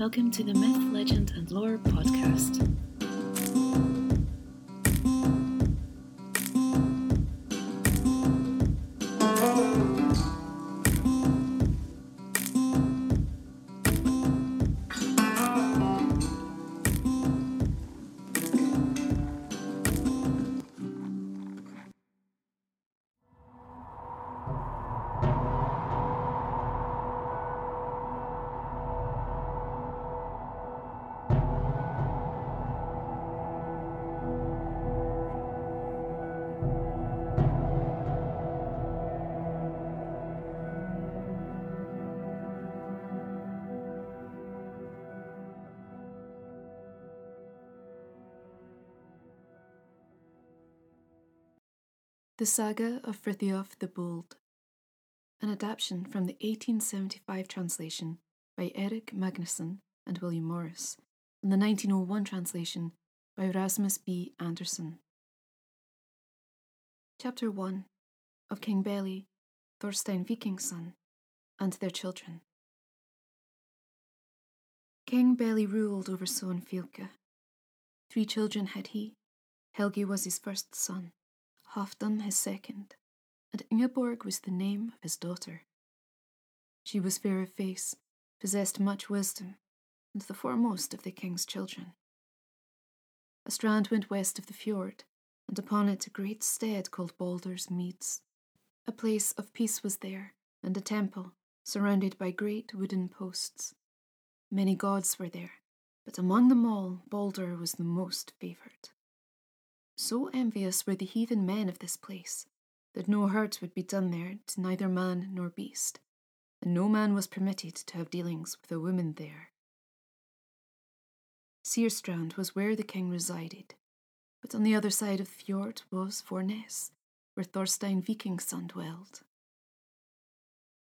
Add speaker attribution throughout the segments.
Speaker 1: Welcome to the Myth, Legend, and Lore podcast. The Saga of Frithiof the Bold, an adaptation from the 1875 translation by Eric Magnusson and William Morris, and the 1901 translation by Rasmus B. Anderson. Chapter 1 of King Beli, Thorstein Viking's son, and their children. King Beli ruled over Son. Three children had he. Helgi was his first son. Halfdan his second, and Ingeborg was the name of his daughter. She was fair of face, possessed much wisdom, and the foremost of the king's children. A strand went west of the fjord, and upon it a great stead called Balder's Meads. A place of peace was there, and a temple, surrounded by great wooden posts. Many gods were there, but among them all Balder was the most favoured. So envious were the heathen men of this place that no hurt would be done there to neither man nor beast, and no man was permitted to have dealings with a woman there. Seerstrand was where the king resided, but on the other side of the fjord was Forness, where Thorstein Viking's son dwelled.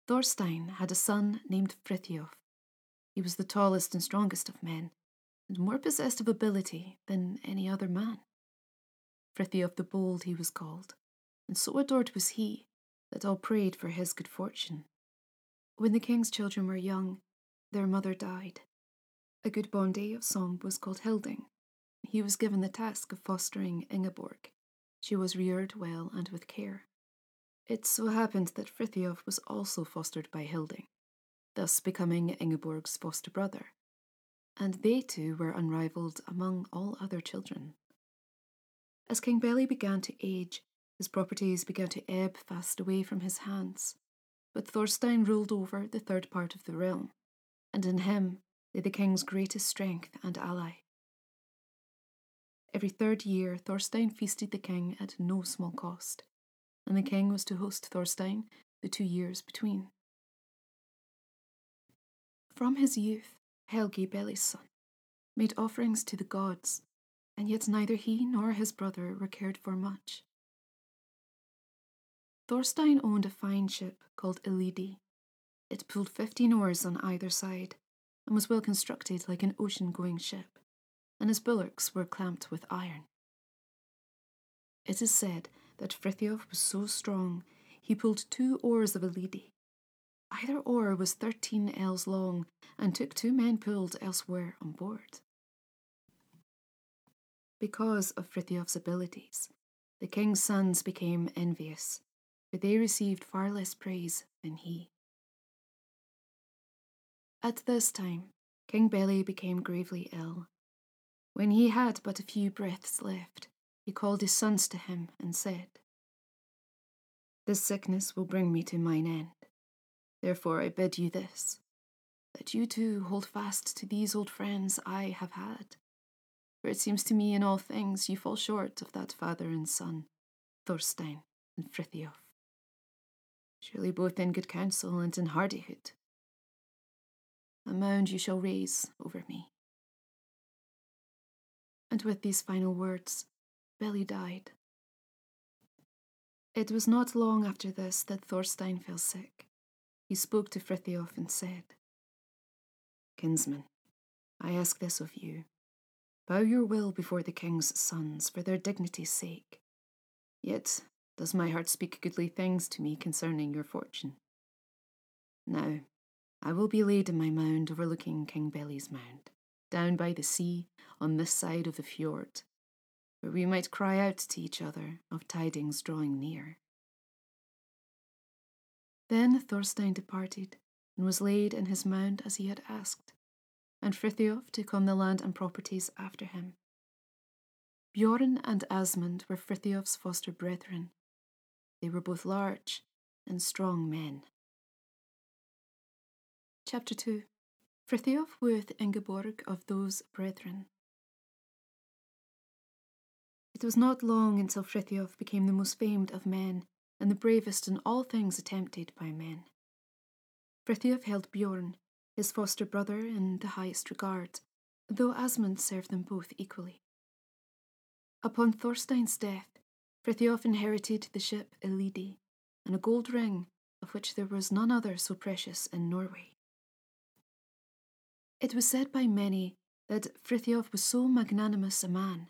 Speaker 1: Thorstein had a son named Frithiof. He was the tallest and strongest of men, and more possessed of ability than any other man. Frithiof the Bold he was called, and so adored was he that all prayed for his good fortune. When the king's children were young, their mother died. A good bonde of Song was called Hilding. He was given the task of fostering Ingeborg. She was reared well and with care. It so happened that Frithiof was also fostered by Hilding, thus becoming Ingeborg's foster brother, and they two were unrivalled among all other children. As King Beli began to age, his properties began to ebb fast away from his hands. But Thorstein ruled over the third part of the realm, and in him lay the king's greatest strength and ally. Every third year, Thorstein feasted the king at no small cost, and the king was to host Thorstein the two years between. From his youth, Helgi, Beli's son, made offerings to the gods and yet neither he nor his brother were cared for much. Thorstein owned a fine ship called Elidi. It pulled fifteen oars on either side, and was well constructed like an ocean going ship, and his bulwarks were clamped with iron. It is said that Frithiof was so strong he pulled two oars of Elidi. Either oar was thirteen ells long, and took two men pulled elsewhere on board. Because of Frithiof's abilities, the king's sons became envious, for they received far less praise than he. At this time, King Beli became gravely ill. When he had but a few breaths left, he called his sons to him and said, This sickness will bring me to mine end. Therefore I bid you this, that you too hold fast to these old friends I have had for it seems to me in all things you fall short of that father and son, Thorstein and Frithiof. Surely both in good counsel and in hardihood. A mound you shall raise over me. And with these final words, Beli died. It was not long after this that Thorstein fell sick. He spoke to Frithiof and said, Kinsman, I ask this of you Bow your will before the king's sons for their dignity's sake. Yet does my heart speak goodly things to me concerning your fortune. Now, I will be laid in my mound overlooking King Beli's mound, down by the sea on this side of the fjord, where we might cry out to each other of tidings drawing near. Then Thorstein departed, and was laid in his mound as he had asked, and Frithiof took on the land and properties after him. Bjorn and Asmund were Frithiof's foster brethren. They were both large and strong men. Chapter 2 Frithiof wooeth Ingeborg of those brethren. It was not long until Frithiof became the most famed of men and the bravest in all things attempted by men. Frithiof held Bjorn, his foster brother, in the highest regard, though Asmund served them both equally. Upon Thorstein's death, Frithiof inherited the ship Elidi and a gold ring of which there was none other so precious in Norway. It was said by many that Frithiof was so magnanimous a man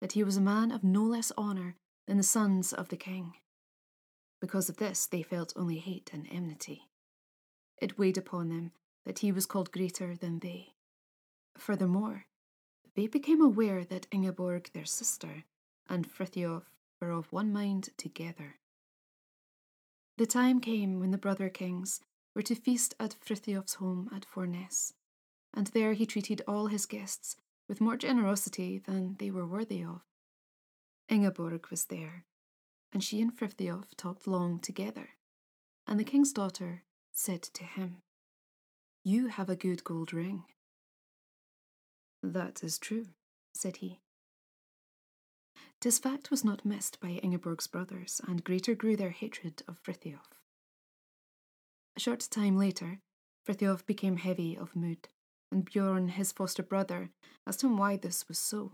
Speaker 1: that he was a man of no less honour than the sons of the king. Because of this, they felt only hate and enmity. It weighed upon them that he was called greater than they. Furthermore, they became aware that Ingeborg, their sister, and Frithiof were of one mind together. The time came when the brother kings were to feast at Frithiof's home at Forness and there he treated all his guests with more generosity than they were worthy of. Ingeborg was there, and she and Frithiof talked long together, and the king's daughter said to him, You have a good gold ring. That is true, said he. This fact was not missed by Ingeborg's brothers, and greater grew their hatred of Frithiof. A short time later, Frithiof became heavy of mood and Bjorn, his foster brother, asked him why this was so.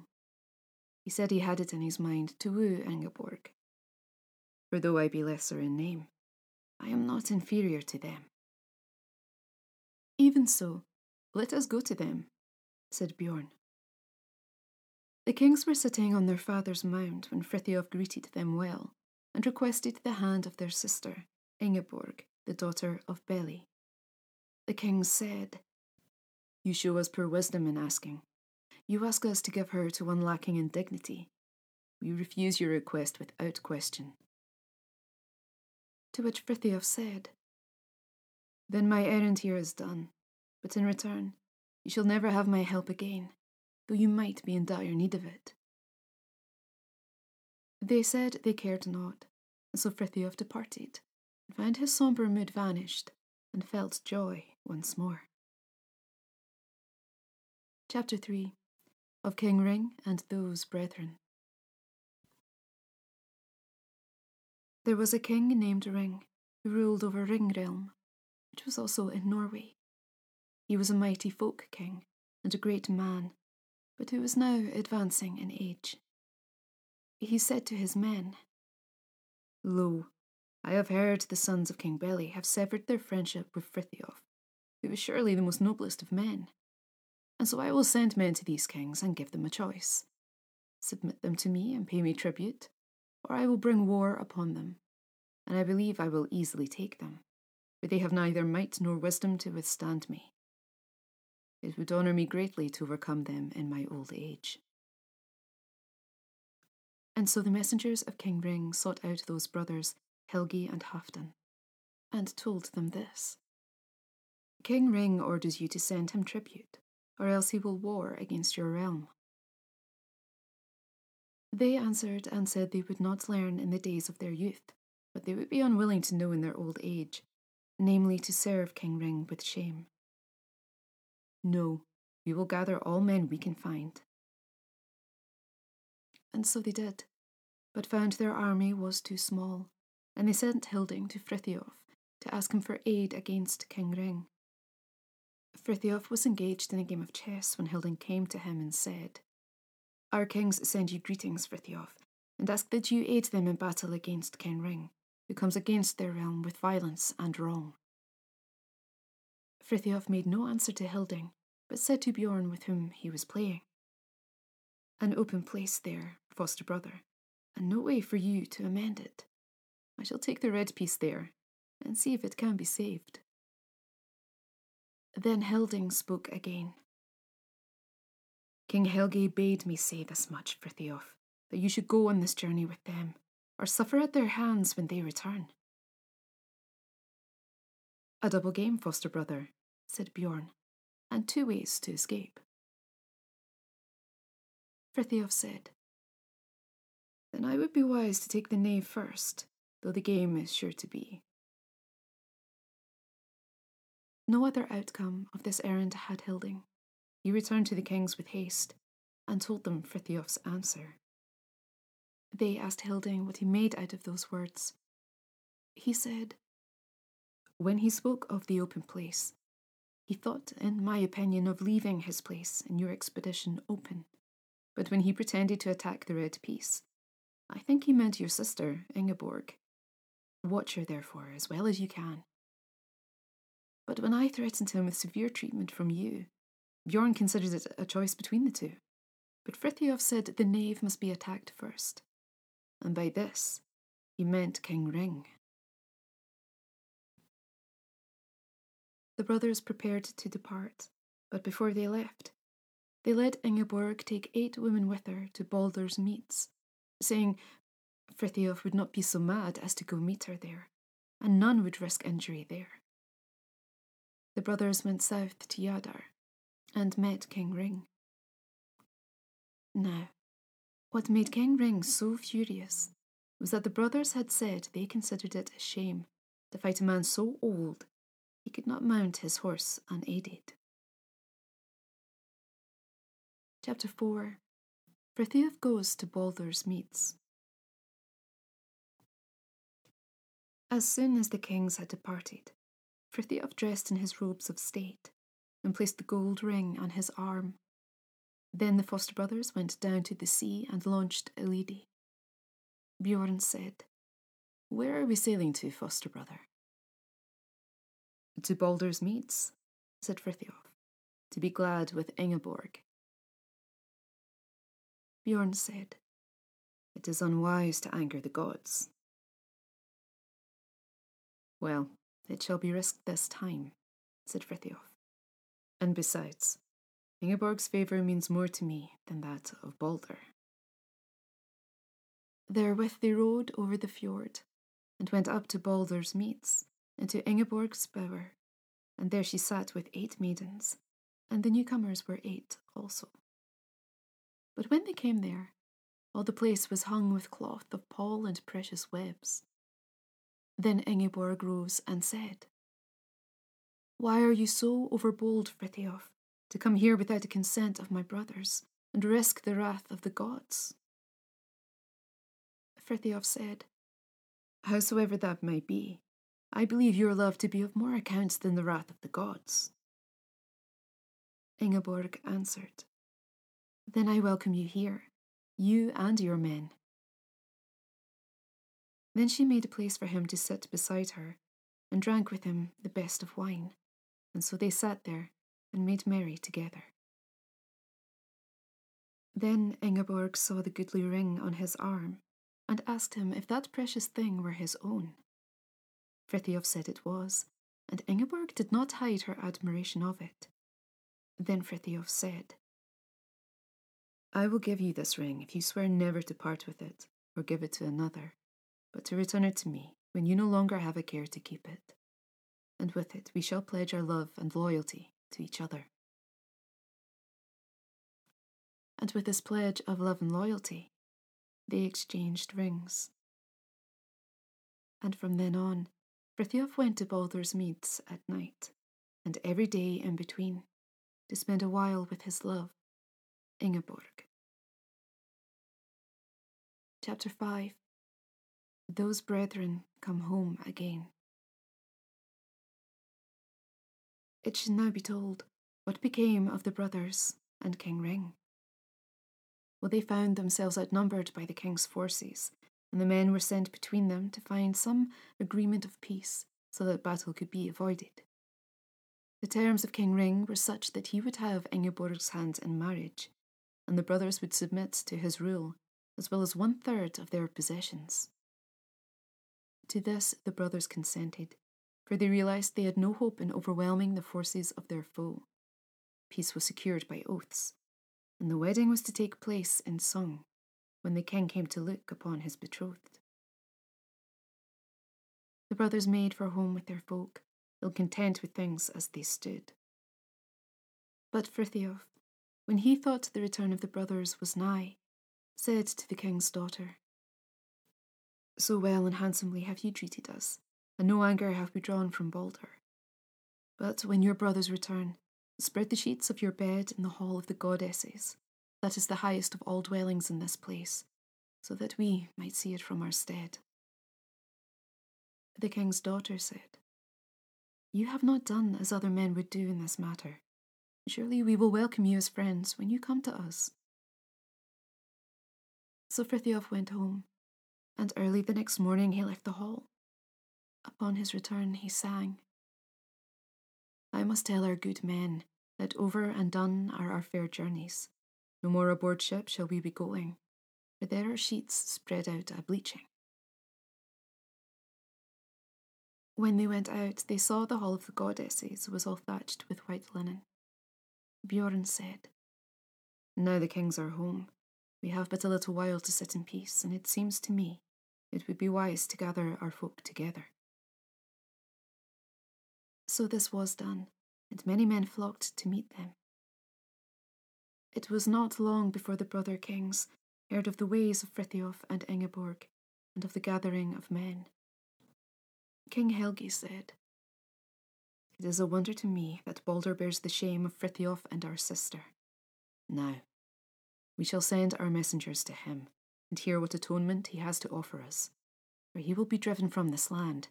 Speaker 1: He said he had it in his mind to woo Ingeborg. For though I be lesser in name, I am not inferior to them. Even so, let us go to them, said Bjorn. The kings were sitting on their father's mound when Frithiof greeted them well and requested the hand of their sister, Ingeborg, the daughter of Beli. The kings said, you show us poor wisdom in asking. You ask us to give her to one lacking in dignity. We refuse your request without question. To which Frithiof said, Then my errand here is done, but in return, you shall never have my help again, though you might be in dire need of it. They said they cared not, and so Frithiof departed, and found his sombre mood vanished, and felt joy once more. Chapter 3 of King Ring and those brethren. There was a king named Ring who ruled over Ring Realm, which was also in Norway. He was a mighty folk king and a great man, but who was now advancing in age. He said to his men, Lo, I have heard the sons of King Beli have severed their friendship with Frithiof, who was surely the most noblest of men and so I will send men to these kings and give them a choice. Submit them to me and pay me tribute, or I will bring war upon them, and I believe I will easily take them, for they have neither might nor wisdom to withstand me. It would honour me greatly to overcome them in my old age. And so the messengers of King Ring sought out those brothers, Helgi and Halfdan, and told them this King Ring orders you to send him tribute or else he will war against your realm. They answered and said they would not learn in the days of their youth, but they would be unwilling to know in their old age, namely to serve King Ring with shame. No, we will gather all men we can find. And so they did, but found their army was too small, and they sent Hilding to Frithiof to ask him for aid against King Ring. Frithiof was engaged in a game of chess when Hilding came to him and said, Our kings send you greetings, Frithiof, and ask that you aid them in battle against King Ring, who comes against their realm with violence and wrong. Frithiof made no answer to Hilding, but said to Bjorn with whom he was playing, An open place there, foster brother, and no way for you to amend it. I shall take the red piece there, and see if it can be saved. Then Hilding spoke again. King Helgi bade me say this much, Frithiof, that you should go on this journey with them, or suffer at their hands when they return. A double game, foster brother, said Bjorn, and two ways to escape. Frithiof said, Then I would be wise to take the knave first, though the game is sure to be. No other outcome of this errand had Hilding. He returned to the kings with haste and told them Frithiof's answer. They asked Hilding what he made out of those words. He said, When he spoke of the open place, he thought, in my opinion, of leaving his place in your expedition open. But when he pretended to attack the Red Piece, I think he meant your sister, Ingeborg. Watch her, therefore, as well as you can. But when I threatened him with severe treatment from you, Bjorn considered it a choice between the two. But Frithiof said the knave must be attacked first. And by this, he meant King Ring. The brothers prepared to depart, but before they left, they let Ingeborg take eight women with her to Baldur's meads, saying Frithiof would not be so mad as to go meet her there, and none would risk injury there. The brothers went south to Jadar and met King Ring. Now, what made King Ring so furious was that the brothers had said they considered it a shame to fight a man so old he could not mount his horse unaided. Chapter 4 Frithiof goes to Baldur's meads. As soon as the kings had departed, Frithiof dressed in his robes of state and placed the gold ring on his arm. Then the foster brothers went down to the sea and launched Elidi. Bjorn said, Where are we sailing to, foster brother? To Baldur's Meads, said Frithiof, to be glad with Ingeborg. Bjorn said, It is unwise to anger the gods. Well, it shall be risked this time, said Frithiof. And besides, Ingeborg's favour means more to me than that of Balder. Therewith they rode over the fjord, and went up to Balder's meads, and to Ingeborg's bower, and there she sat with eight maidens, and the newcomers were eight also. But when they came there, all the place was hung with cloth of pall and precious webs. Then Ingeborg rose and said, why are you so overbold, Frithiof, to come here without the consent of my brothers, and risk the wrath of the gods? Frithiof said, Howsoever that may be, I believe your love to be of more account than the wrath of the gods. Ingeborg answered, Then I welcome you here, you and your men. Then she made a place for him to sit beside her, and drank with him the best of wine and so they sat there and made merry together. Then Ingeborg saw the goodly ring on his arm, and asked him if that precious thing were his own. Frithiof said it was, and Ingeborg did not hide her admiration of it. Then Frithiof said, I will give you this ring if you swear never to part with it or give it to another, but to return it to me when you no longer have a care to keep it and with it we shall pledge our love and loyalty to each other. And with this pledge of love and loyalty, they exchanged rings. And from then on, Frithiof went to Baldur's Meads at night, and every day in between, to spend a while with his love, Ingeborg. Chapter 5 Those brethren come home again. It should now be told what became of the brothers and King Ring. Well, they found themselves outnumbered by the king's forces, and the men were sent between them to find some agreement of peace so that battle could be avoided. The terms of King Ring were such that he would have Ingeborg's hand in marriage, and the brothers would submit to his rule, as well as one third of their possessions. To this the brothers consented, for they realized they had no hope in overwhelming the forces of their foe. Peace was secured by oaths, and the wedding was to take place in song when the king came to look upon his betrothed. The brothers made for home with their folk, ill content with things as they stood. But Frithiof, when he thought the return of the brothers was nigh, said to the king's daughter, So well and handsomely have you treated us, and no anger have we drawn from Balder. But when your brothers return, spread the sheets of your bed in the hall of the goddesses, that is the highest of all dwellings in this place, so that we might see it from our stead. The king's daughter said, You have not done as other men would do in this matter. Surely we will welcome you as friends when you come to us. So Frithiof went home, and early the next morning he left the hall. Upon his return he sang, I must tell our good men that over and done are our fair journeys. No more aboard ship shall we be going, for there are sheets spread out a bleaching. When they went out, they saw the hall of the goddesses was all thatched with white linen. Bjorn said, Now the kings are home. We have but a little while to sit in peace, and it seems to me it would be wise to gather our folk together. So this was done, and many men flocked to meet them. It was not long before the brother kings heard of the ways of Frithiof and Ingeborg, and of the gathering of men. King Helgi said, It is a wonder to me that Balder bears the shame of Frithiof and our sister. Now, we shall send our messengers to him, and hear what atonement he has to offer us, for he will be driven from this land,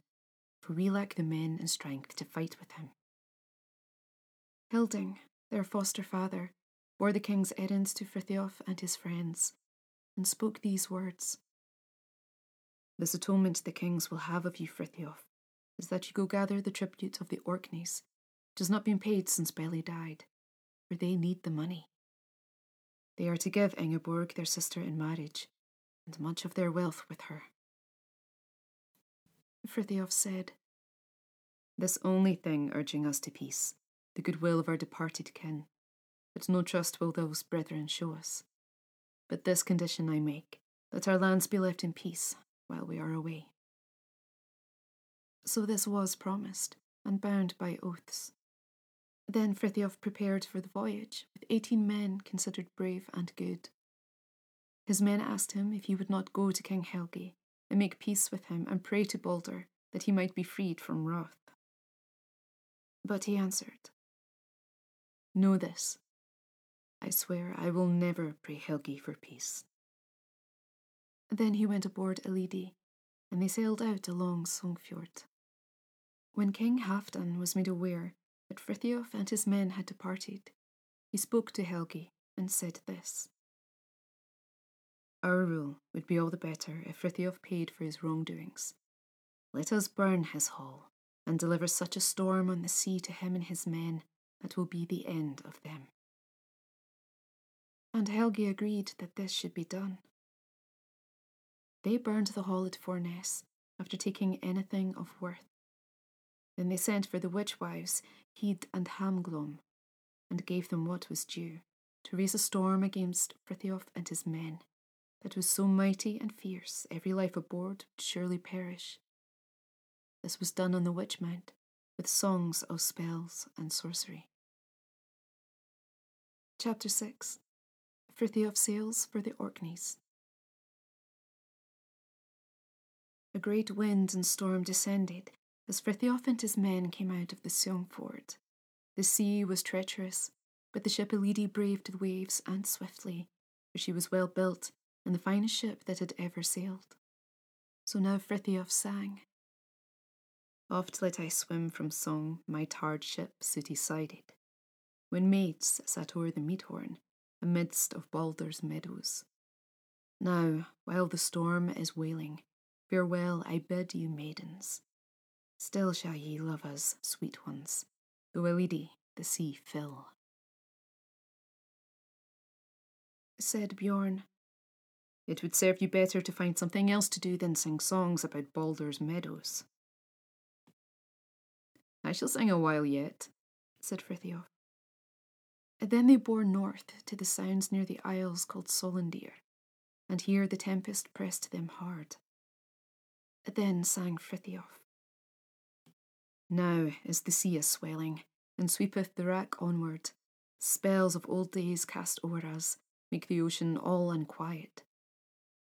Speaker 1: for we lack the men and strength to fight with him. Hilding, their foster father, bore the king's errands to Frithiof and his friends, and spoke these words This atonement the kings will have of you, Frithiof, is that you go gather the tribute of the Orkneys, which has not been paid since Beli died, for they need the money. They are to give Ingeborg their sister in marriage, and much of their wealth with her. Frithiof said, This only thing urging us to peace, the goodwill of our departed kin, but no trust will those brethren show us. But this condition I make, that our lands be left in peace while we are away. So this was promised, and bound by oaths. Then Frithiof prepared for the voyage, with eighteen men considered brave and good. His men asked him if he would not go to King Helgi, and make peace with him, and pray to Balder that he might be freed from wrath. But he answered, Know this. I swear I will never pray Helgi for peace. Then he went aboard Elidi, and they sailed out along Songfjord. When King Halfdan was made aware that Frithiof and his men had departed, he spoke to Helgi and said this Our rule would be all the better if Frithiof paid for his wrongdoings. Let us burn his hall and deliver such a storm on the sea to him and his men that will be the end of them. And Helgi agreed that this should be done. They burned the hall at Forness after taking anything of worth then they sent for the witch wives, Heid and Hamglom, and gave them what was due, to raise a storm against Frithiof and his men, that was so mighty and fierce every life aboard would surely perish. This was done on the Witch Mount, with songs of spells and sorcery. Chapter 6 Frithiof sails for the Orkneys. A great wind and storm descended, as Frithiof and his men came out of the Songfjord. The sea was treacherous, but the ship Elidi braved the waves and swiftly, for she was well built and the finest ship that had ever sailed. So now Frithiof sang. Oft let I swim from song my tarred ship sooty sided, when maids sat o'er the meadhorn, amidst of Balder's meadows. Now, while the storm is wailing, farewell I bid you maidens, Still shall ye love us, sweet ones, though Elidi the sea fill. Said Bjorn, It would serve you better to find something else to do than sing songs about Balder's meadows. I shall sing a while yet, said Frithiof. Then they bore north to the sounds near the isles called Solandir, and here the tempest pressed them hard. Then sang Frithiof. Now is the sea a swelling, and sweepeth the wrack onward. Spells of old days cast o'er us, make the ocean all unquiet.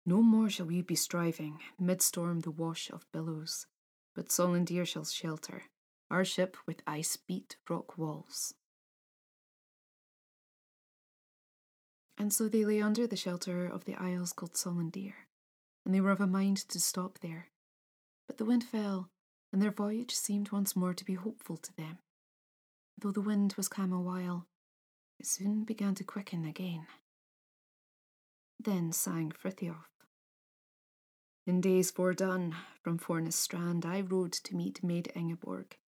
Speaker 1: No more shall we be striving, mid storm the wash of billows, but Solandir shall shelter, our ship with ice beat rock walls. And so they lay under the shelter of the isles called Solandir, and they were of a mind to stop there. But the wind fell, and their voyage seemed once more to be hopeful to them. Though the wind was calm a while, it soon began to quicken again. Then sang Frithiof. In days foredone, from Forness strand I rode to meet maid Ingeborg,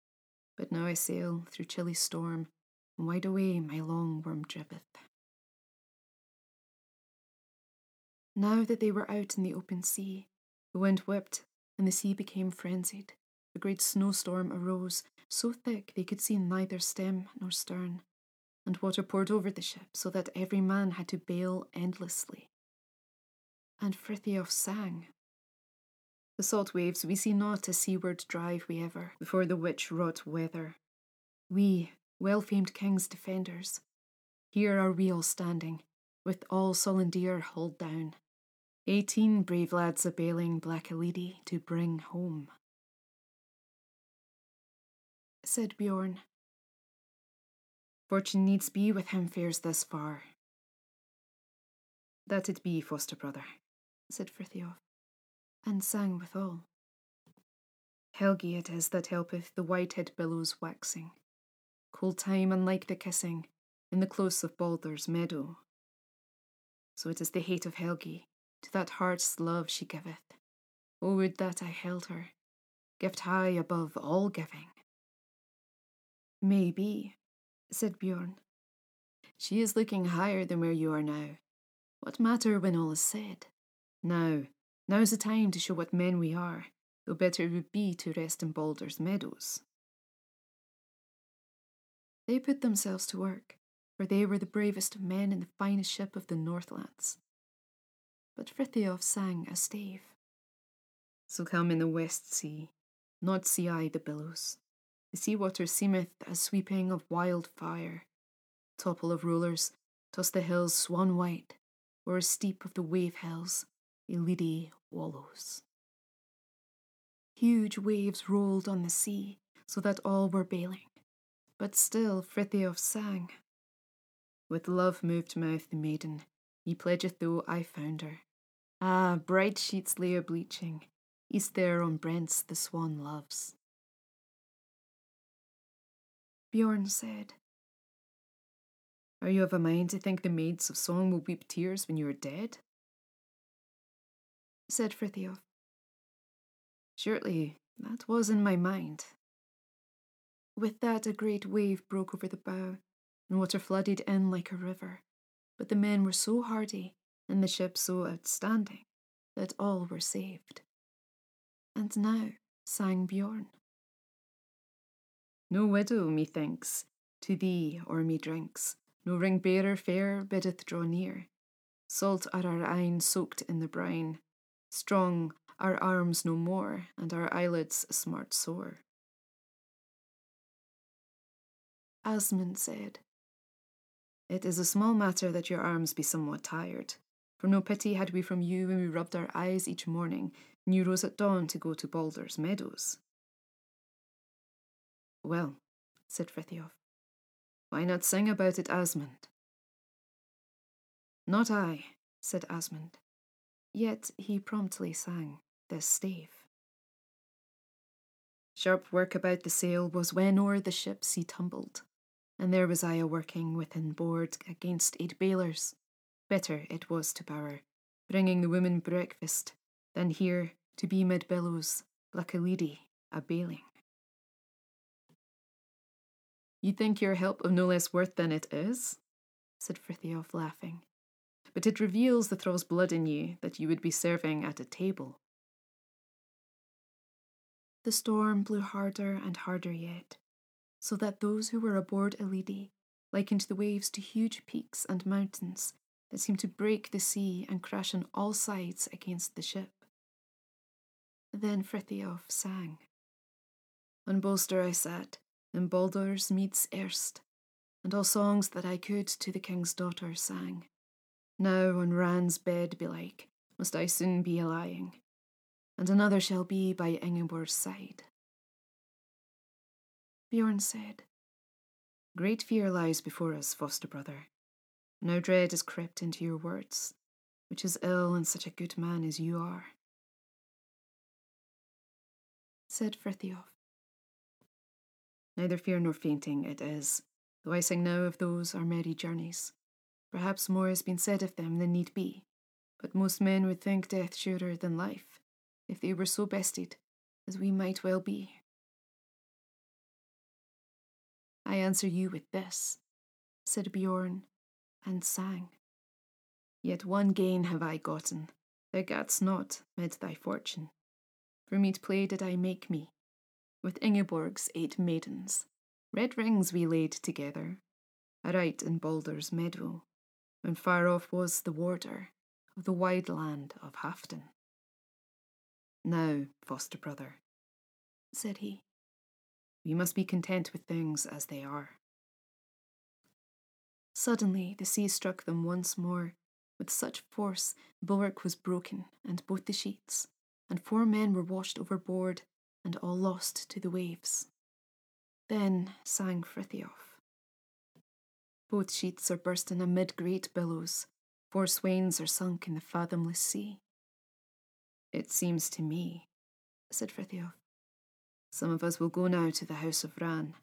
Speaker 1: but now I sail through chilly storm, and wide away my long worm drippeth. Now that they were out in the open sea, the wind whipped, and the sea became frenzied. A great snowstorm arose, so thick they could see neither stem nor stern, and water poured over the ship, so that every man had to bail endlessly. And Frithiof sang. The salt waves we see not a seaward drive we ever, before the witch wrought weather. We, well famed king's defenders, here are we all standing, with all Solandir hulled down. Eighteen brave lads a bailing Black Elidi to bring home. Said Bjorn. Fortune needs be with him fares thus far. That it be, foster brother, said Frithiof, and sang withal. Helgi it is that helpeth the white-head billows waxing. Cold time unlike the kissing in the close of Baldur's meadow. So it is the hate of Helgi to that heart's love she giveth. O would that I held her, gift high above all giving. May be, said Bjorn. She is looking higher than where you are now. What matter when all is said? Now, now's the time to show what men we are, though better it would be to rest in Baldur's meadows. They put themselves to work, for they were the bravest of men in the finest ship of the Northlands, but Frithiof sang a stave. So come in the west sea, not see I the billows. The sea water seemeth a sweeping of wild fire. Topple of rulers, toss the hills swan white, or a steep of the wave hills, Elidi wallows. Huge waves rolled on the sea, so that all were bailing, but still Frithiof sang. With love moved mouth the maiden, Ye pledgeth though I found her. Ah, bright sheets lay a bleaching, east there on Brents the swan loves. Bjorn said, Are you of a mind to think the maids of song will weep tears when you are dead? Said Frithiof, Surely that was in my mind. With that, a great wave broke over the bow, and water flooded in like a river but the men were so hardy and the ship so outstanding that all were saved. And now sang Bjorn. No widow, methinks, to thee or me drinks, no ring bearer fair biddeth draw near. Salt are our eyne soaked in the brine, strong our arms no more, and our eyelids smart sore. Asmund said, it is a small matter that your arms be somewhat tired, for no pity had we from you when we rubbed our eyes each morning, and you rose at dawn to go to Baldur's meadows. Well, said Frithiof, why not sing about it, Asmund? Not I, said Asmund. Yet he promptly sang this stave. Sharp work about the sail was when o'er the ships sea tumbled, and there was I a working within board against eight bailers. Better it was to bower, bringing the women breakfast, than here to be mid billows, like a lady a bailing. You think your help of no less worth than it is? said Frithiof, laughing. But it reveals the thrall's blood in you that you would be serving at a table. The storm blew harder and harder yet, so that those who were aboard Elidi likened the waves to huge peaks and mountains that seemed to break the sea and crash on all sides against the ship. Then Frithiof sang. On bolster I sat, in Baldur's meads erst, and all songs that I could to the king's daughter sang. Now on Ran's bed belike must I soon be lying, and another shall be by Ingeborg's side. Bjorn said, Great fear lies before us, foster brother. No dread has crept into your words, which is ill in such a good man as you are. Said Frithiof, Neither fear nor fainting it is, though I sing now of those our merry journeys. Perhaps more has been said of them than need be, but most men would think death surer than life, if they were so bested as we might well be. I answer you with this, said Bjorn, and sang. Yet one gain have I gotten, thou gatst not mid thy fortune. For meet play did I make me, with Ingeborg's eight maidens. Red rings we laid together, aright in Baldur's meadow, when far off was the warder of the wide land of Halfdan. Now, foster brother, said he, we must be content with things as they are. Suddenly the sea struck them once more. With such force, the bulwark was broken, and both the sheets, and four men were washed overboard, and all lost to the waves. Then sang Frithiof. Both sheets are bursting amid great billows, four swains are sunk in the fathomless sea. It seems to me, said Frithiof, some of us will go now to the house of Ran.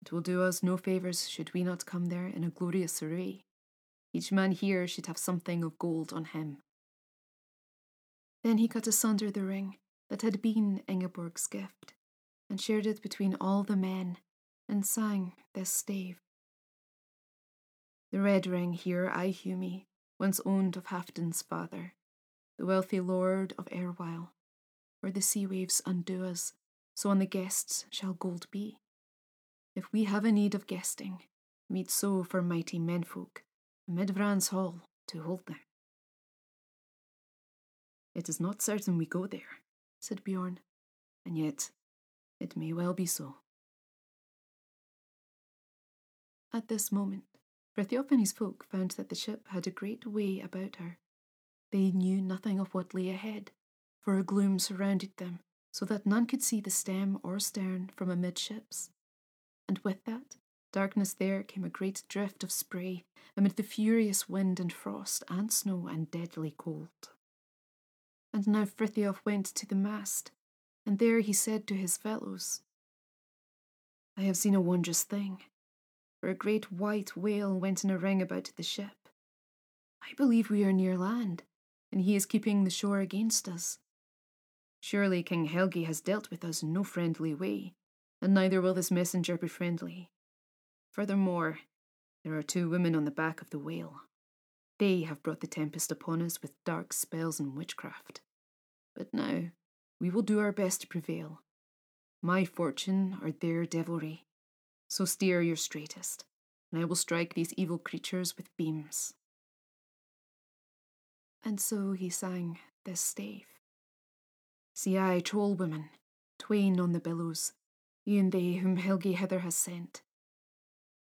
Speaker 1: It will do us no favours should we not come there in a glorious array. Each man here should have something of gold on him. Then he cut asunder the ring that had been Ingeborg's gift, and shared it between all the men, and sang this stave. The red ring here I hew me, once owned of Halfdan's father, the wealthy lord of Erewhile, where the sea waves undo us, so on the guests shall gold be. If we have a need of guesting, meet so for mighty menfolk, amid Ran's hall to hold them. It is not certain we go there, said Bjorn, and yet it may well be so. At this moment, Frithiof and his folk found that the ship had a great way about her. They knew nothing of what lay ahead, for a gloom surrounded them, so that none could see the stem or stern from amidships. And with that darkness there came a great drift of spray amid the furious wind and frost and snow and deadly cold. And now Frithiof went to the mast, and there he said to his fellows, I have seen a wondrous thing, a great white whale went in a ring about the ship. I believe we are near land, and he is keeping the shore against us. Surely King Helgi has dealt with us in no friendly way, and neither will this messenger be friendly. Furthermore, there are two women on the back of the whale. They have brought the tempest upon us with dark spells and witchcraft. But now, we will do our best to prevail. My fortune or their devilry. So steer your straightest, and I will strike these evil creatures with beams. And so he sang this stave. See I, troll women, twain on the billows, e'en they whom Helgi hither has sent.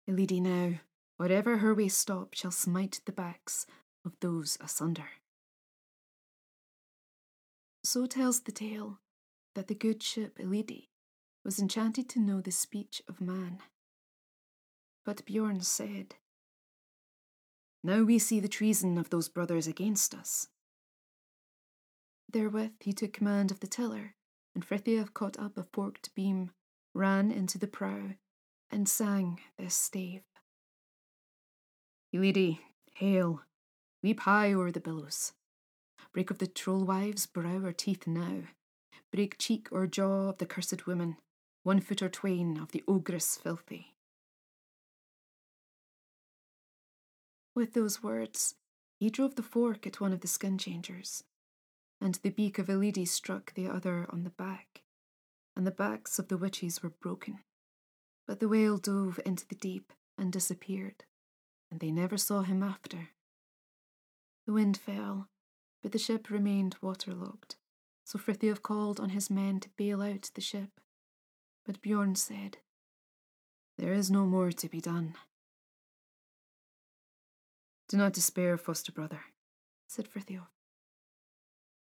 Speaker 1: Elidi now, wherever her way stop, shall smite the backs of those asunder. So tells the tale that the good ship Elidi was enchanted to know the speech of man. But Bjorn said, Now we see the treason of those brothers against us. Therewith he took command of the tiller, and Frithiof caught up a forked beam, ran into the prow, and sang this stave. Elidi, hail, weep high o'er the billows. Break of the troll wives' brow or teeth now. Break cheek or jaw of the cursed woman, one foot or twain of the ogress filthy. With those words, he drove the fork at one of the skin changers, and the beak of Elidi struck the other on the back, and the backs of the witches were broken. But the whale dove into the deep and disappeared, and they never saw him after. The wind fell, but the ship remained waterlogged, so Frithiof called on his men to bail out the ship. But Bjorn said, There is no more to be done. Do not despair, foster brother, said Frithiof.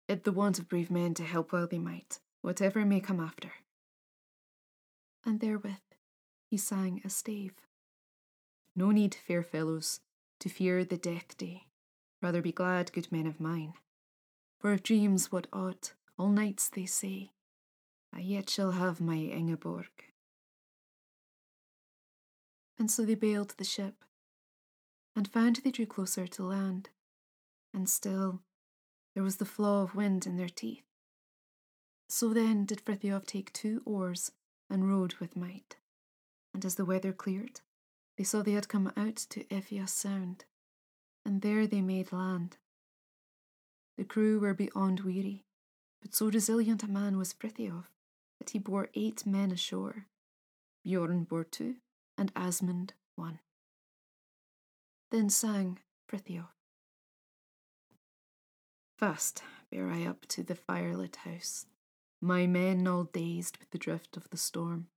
Speaker 1: It the want of brave men to help while they might, whatever may come after. And therewith he sang a stave. No need, fair fellows, to fear the death day. Rather be glad, good men of mine. For if dreams what ought, all nights they say, I yet shall have my Ingeborg. And so they bailed the ship, and found they drew closer to land, and still there was the flaw of wind in their teeth. So then did Frithiof take two oars and rowed with might, and as the weather cleared, they saw they had come out to Evia Sound, and there they made land. The crew were beyond weary, but so resilient a man was Frithiof that he bore eight men ashore. Bjorn bore two, and Asmund one. Then sang Frithiof. Fast bear I up to the firelit house, my men all dazed with the drift of the storm,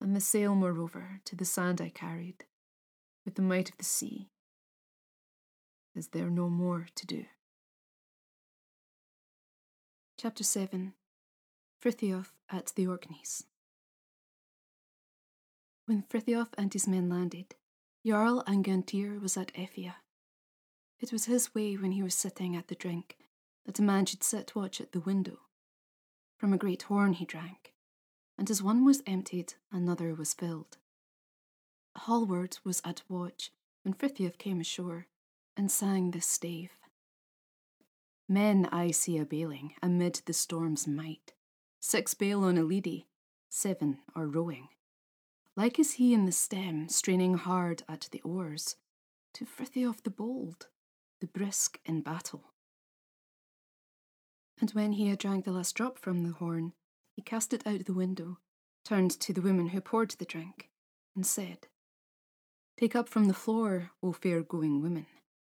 Speaker 1: and the sail moreover to the sand I carried, with the might of the sea. Is there no more to do? Chapter 7 Frithiof at the Orkneys. When Frithiof and his men landed, Jarl Angantyr was at Evia. It was his way when he was sitting at the drink that a man should sit watch at the window. From a great horn he drank, and as one was emptied, another was filled. Hallward was at watch when Frithiof came ashore and sang this stave. Men I see a bailing amid the storm's might. Six bail on a leady, seven are rowing. Like is he in the stem, straining hard at the oars, to Frithiof the bold, the brisk in battle. And when he had drank the last drop from the horn, he cast it out the window, turned to the woman who poured the drink, and said, Take up from the floor, O fair going women,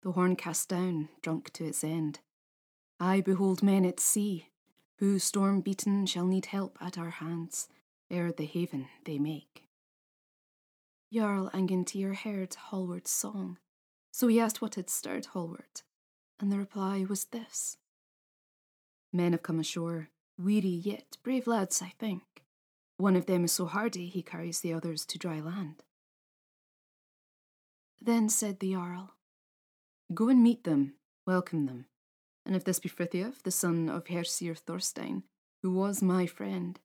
Speaker 1: the horn cast down, drunk to its end. I behold men at sea, who storm beaten shall need help at our hands, ere the haven they make. Jarl Angantyr heard Hallward's song, so he asked what had stirred Hallward, and the reply was this Men have come ashore, weary yet brave lads, I think. One of them is so hardy he carries the others to dry land. Then said the Jarl, Go and meet them, welcome them, and if this be Frithiof, the son of Hersir Thorstein, who was my friend,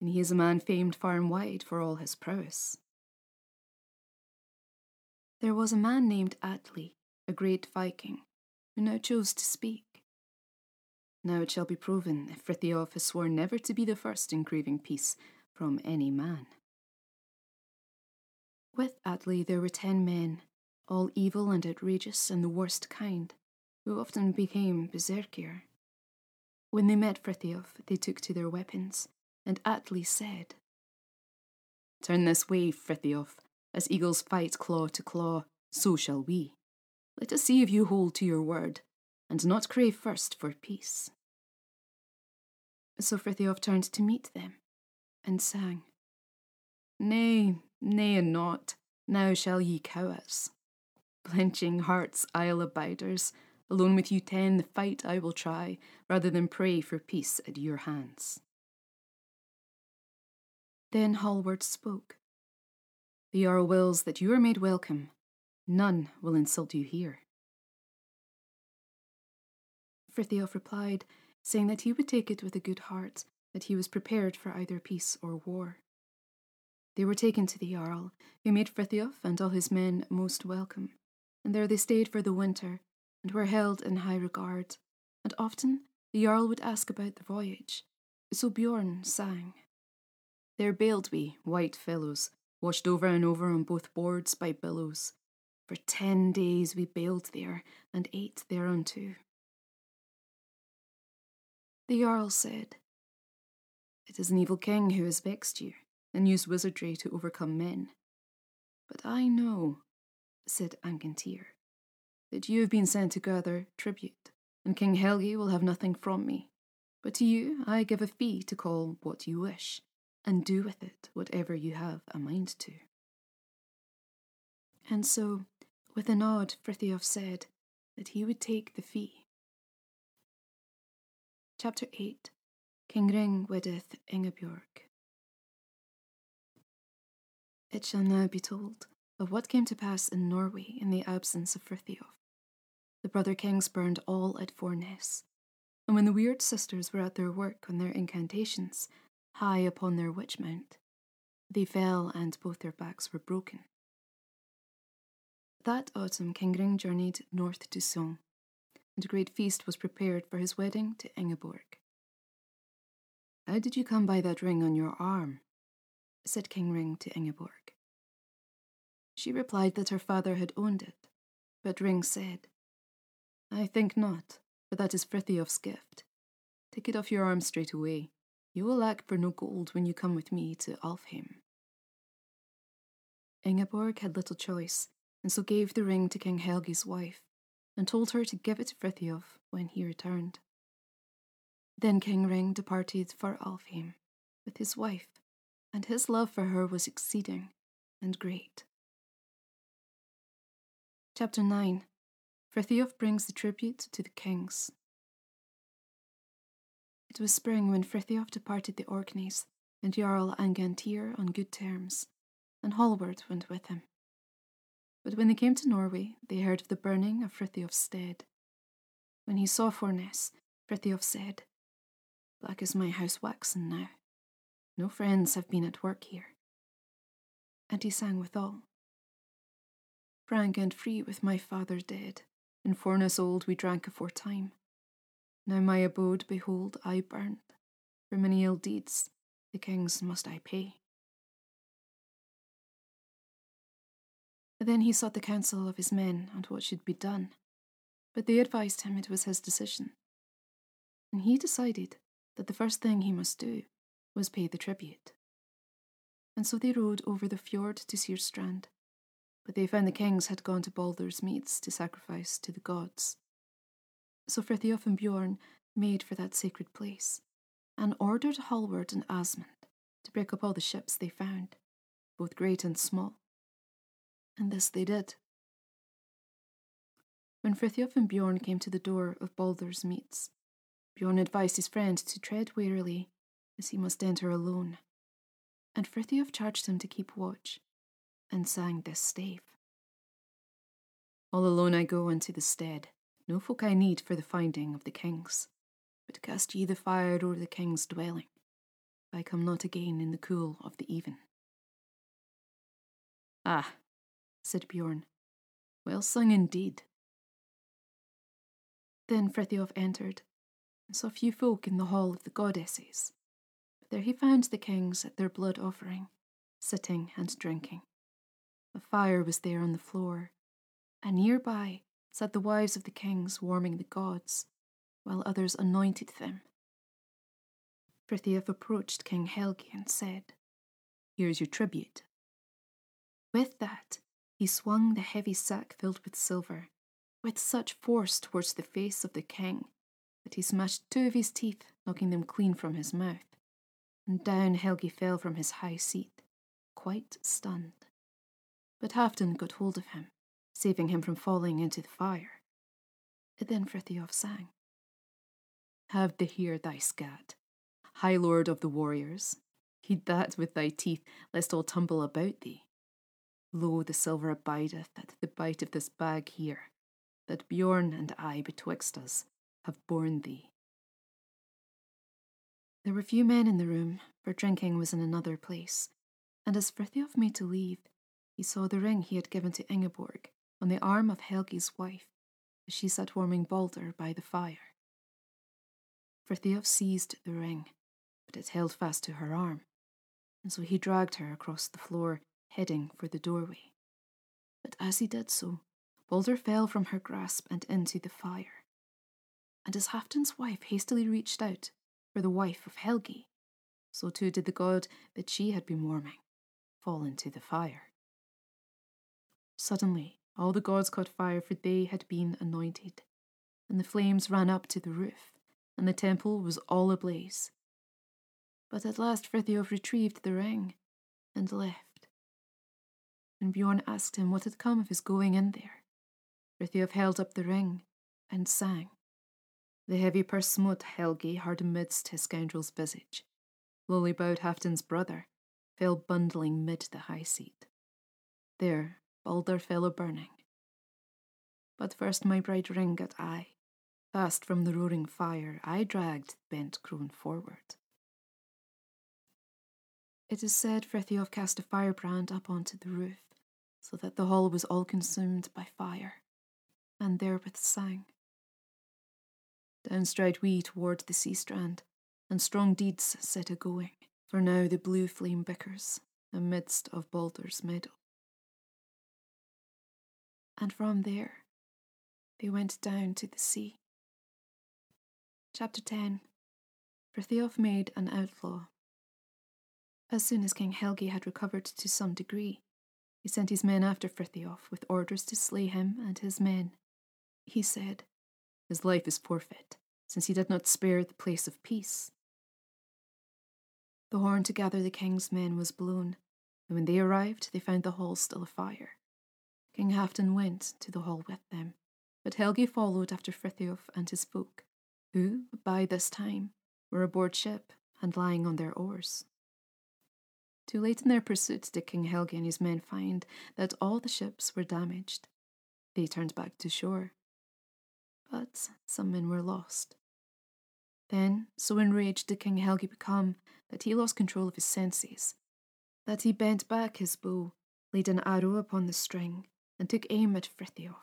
Speaker 1: and he is a man famed far and wide for all his prowess. There was a man named Atli, a great Viking, who now chose to speak. Now it shall be proven if Frithiof has sworn never to be the first in craving peace from any man. With Atli there were ten men, all evil and outrageous and the worst kind, who often became berserkir. When they met Frithiof, they took to their weapons, and Atli said, Turn this way, Frithiof, as eagles fight claw to claw, so shall we. Let us see if you hold to your word, and not crave first for peace. So Frithiof turned to meet them, and sang, Nay, nay, and not, now shall ye cow us. Blenching hearts, isle abiders, Alone with you ten, the fight I will try, rather than pray for peace at your hands. Then Hallward spoke. The Jarl wills that you are made welcome. None will insult you here. Frithiof replied, saying that he would take it with a good heart, that he was prepared for either peace or war. They were taken to the Jarl, who made Frithiof and all his men most welcome, and there they stayed for the winter, and were held in high regard, and often the Jarl would ask about the voyage. So Bjorn sang. There bailed we, white fellows, washed over and over on both boards by billows. For ten days we bailed there, and ate thereunto. The Jarl said, It is an evil king who has vexed you, and used wizardry to overcome men. But I know, said Angantyr, that you have been sent to gather tribute, and King Helgi will have nothing from me. But to you I give a fee to call what you wish, and do with it whatever you have a mind to. And so, with a nod, Frithiof said that he would take the fee. Chapter 8 King Ring weddeth Ingebjorg. It shall now be told of what came to pass in Norway in the absence of Frithiof. The brother kings burned all at Forness, and when the weird sisters were at their work on their incantations, high upon their witch mount, they fell and both their backs were broken. That autumn King Ring journeyed north to Sogn, and a great feast was prepared for his wedding to Ingeborg. How did you come by that ring on your arm? said King Ring to Ingeborg. She replied that her father had owned it, but Ring said, I think not, for that is Frithiof's gift. Take it off your arm straight away. You will lack for no gold when you come with me to Alfheim. Ingeborg had little choice, and so gave the ring to King Helgi's wife, and told her to give it to Frithiof when he returned. Then King Ring departed for Alfheim with his wife, and his love for her was exceeding and great. Chapter 9 Frithiof brings the tribute to the kings. It was spring when Frithiof departed the Orkneys, and Jarl Angantyr on good terms, and Hallward went with him. But when they came to Norway, they heard of the burning of Frithiof's stead. When he saw Forness, Frithiof said, Black is my house waxen now. No friends have been at work here. And he sang withal. Frank and free with my father dead, in Forness old we drank aforetime. Now my abode, behold, I burned. For many ill deeds, the kings must I pay. Then he sought the counsel of his men on what should be done, but they advised him it was his decision. And he decided that the first thing he must do was pay the tribute. And so they rode over the fjord to Syrstrand, but they found the kings had gone to Baldur's meads to sacrifice to the gods. So Frithiof and Bjorn made for that sacred place, and ordered Hallward and Asmund to break up all the ships they found, both great and small. And this they did. When Frithiof and Bjorn came to the door of Baldur's meads, Bjorn advised his friend to tread warily, as he must enter alone, and Frithiof charged him to keep watch, and sang this stave. All alone I go unto the stead, no folk I need for the finding of the kings, but cast ye the fire o'er the king's dwelling, I come not again in the cool of the even. Ah, said Bjorn, well sung indeed. Then Frithiof entered, and saw few folk in the hall of the goddesses. But there he found the kings at their blood offering, sitting and drinking. A fire was there on the floor, and near by sat the wives of the kings warming the gods, while others anointed them. Frithiof approached King Helgi and said, Here's your tribute. With that, he swung the heavy sack filled with silver with such force towards the face of the king that he smashed two of his teeth, knocking them clean from his mouth, and down Helgi fell from his high seat, quite stunned. But Halfdan got hold of him, saving him from falling into the fire. Then Frithiof sang. Have the here thy scat, high lord of the warriors, heed that with thy teeth, lest all tumble about thee. Lo, the silver abideth at the bite of this bag here, that Bjorn and I betwixt us have borne thee. There were few men in the room, for drinking was in another place, and as Frithiof made to leave, he saw the ring he had given to Ingeborg on the arm of Helgi's wife, as she sat warming Balder by the fire. Frithiof seized the ring, but it held fast to her arm, and so he dragged her across the floor, heading for the doorway. But as he did so, Balder fell from her grasp and into the fire and as Halfdan's wife hastily reached out for the wife of Helgi, so too did the god that she had been warming fall into the fire. Suddenly, all the gods caught fire, for they had been anointed, and the flames ran up to the roof, and the temple was all ablaze. But at last Frithiof retrieved the ring and left. And Bjorn asked him what had come of his going in there, Frithiof held up the ring and sang. The heavy purse smote Helgi hard amidst his scoundrel's visage. Lowly bowed Halfdan's brother fell bundling mid the high seat. There Balder fell a burning. But first my bright ring got I. Fast from the roaring fire I dragged bent crone forward. It is said Frithiof cast a firebrand up onto the roof, so that the hall was all consumed by fire, and therewith sang. Down stride we toward the sea strand, and strong deeds set a going, for now the blue flame bickers amidst of Balder's meadow and from there they went down to the sea. Chapter 10 Frithiof made an outlaw. As soon as King Helgi had recovered to some degree, he sent his men after Frithiof with orders to slay him and his men. He said, His life is forfeit, since he did not spare the place of peace. The horn to gather the king's men was blown, and when they arrived, they found the hall still afire. King Halfdan went to the hall with them, but Helgi followed after Frithiof and his folk, who, by this time, were aboard ship and lying on their oars. Too late in their pursuit did King Helgi and his men find that all the ships were damaged. They turned back to shore, but some men were lost. Then, so enraged did King Helgi become that he lost control of his senses, that he bent back his bow, laid an arrow upon the string, and took aim at Frithiof,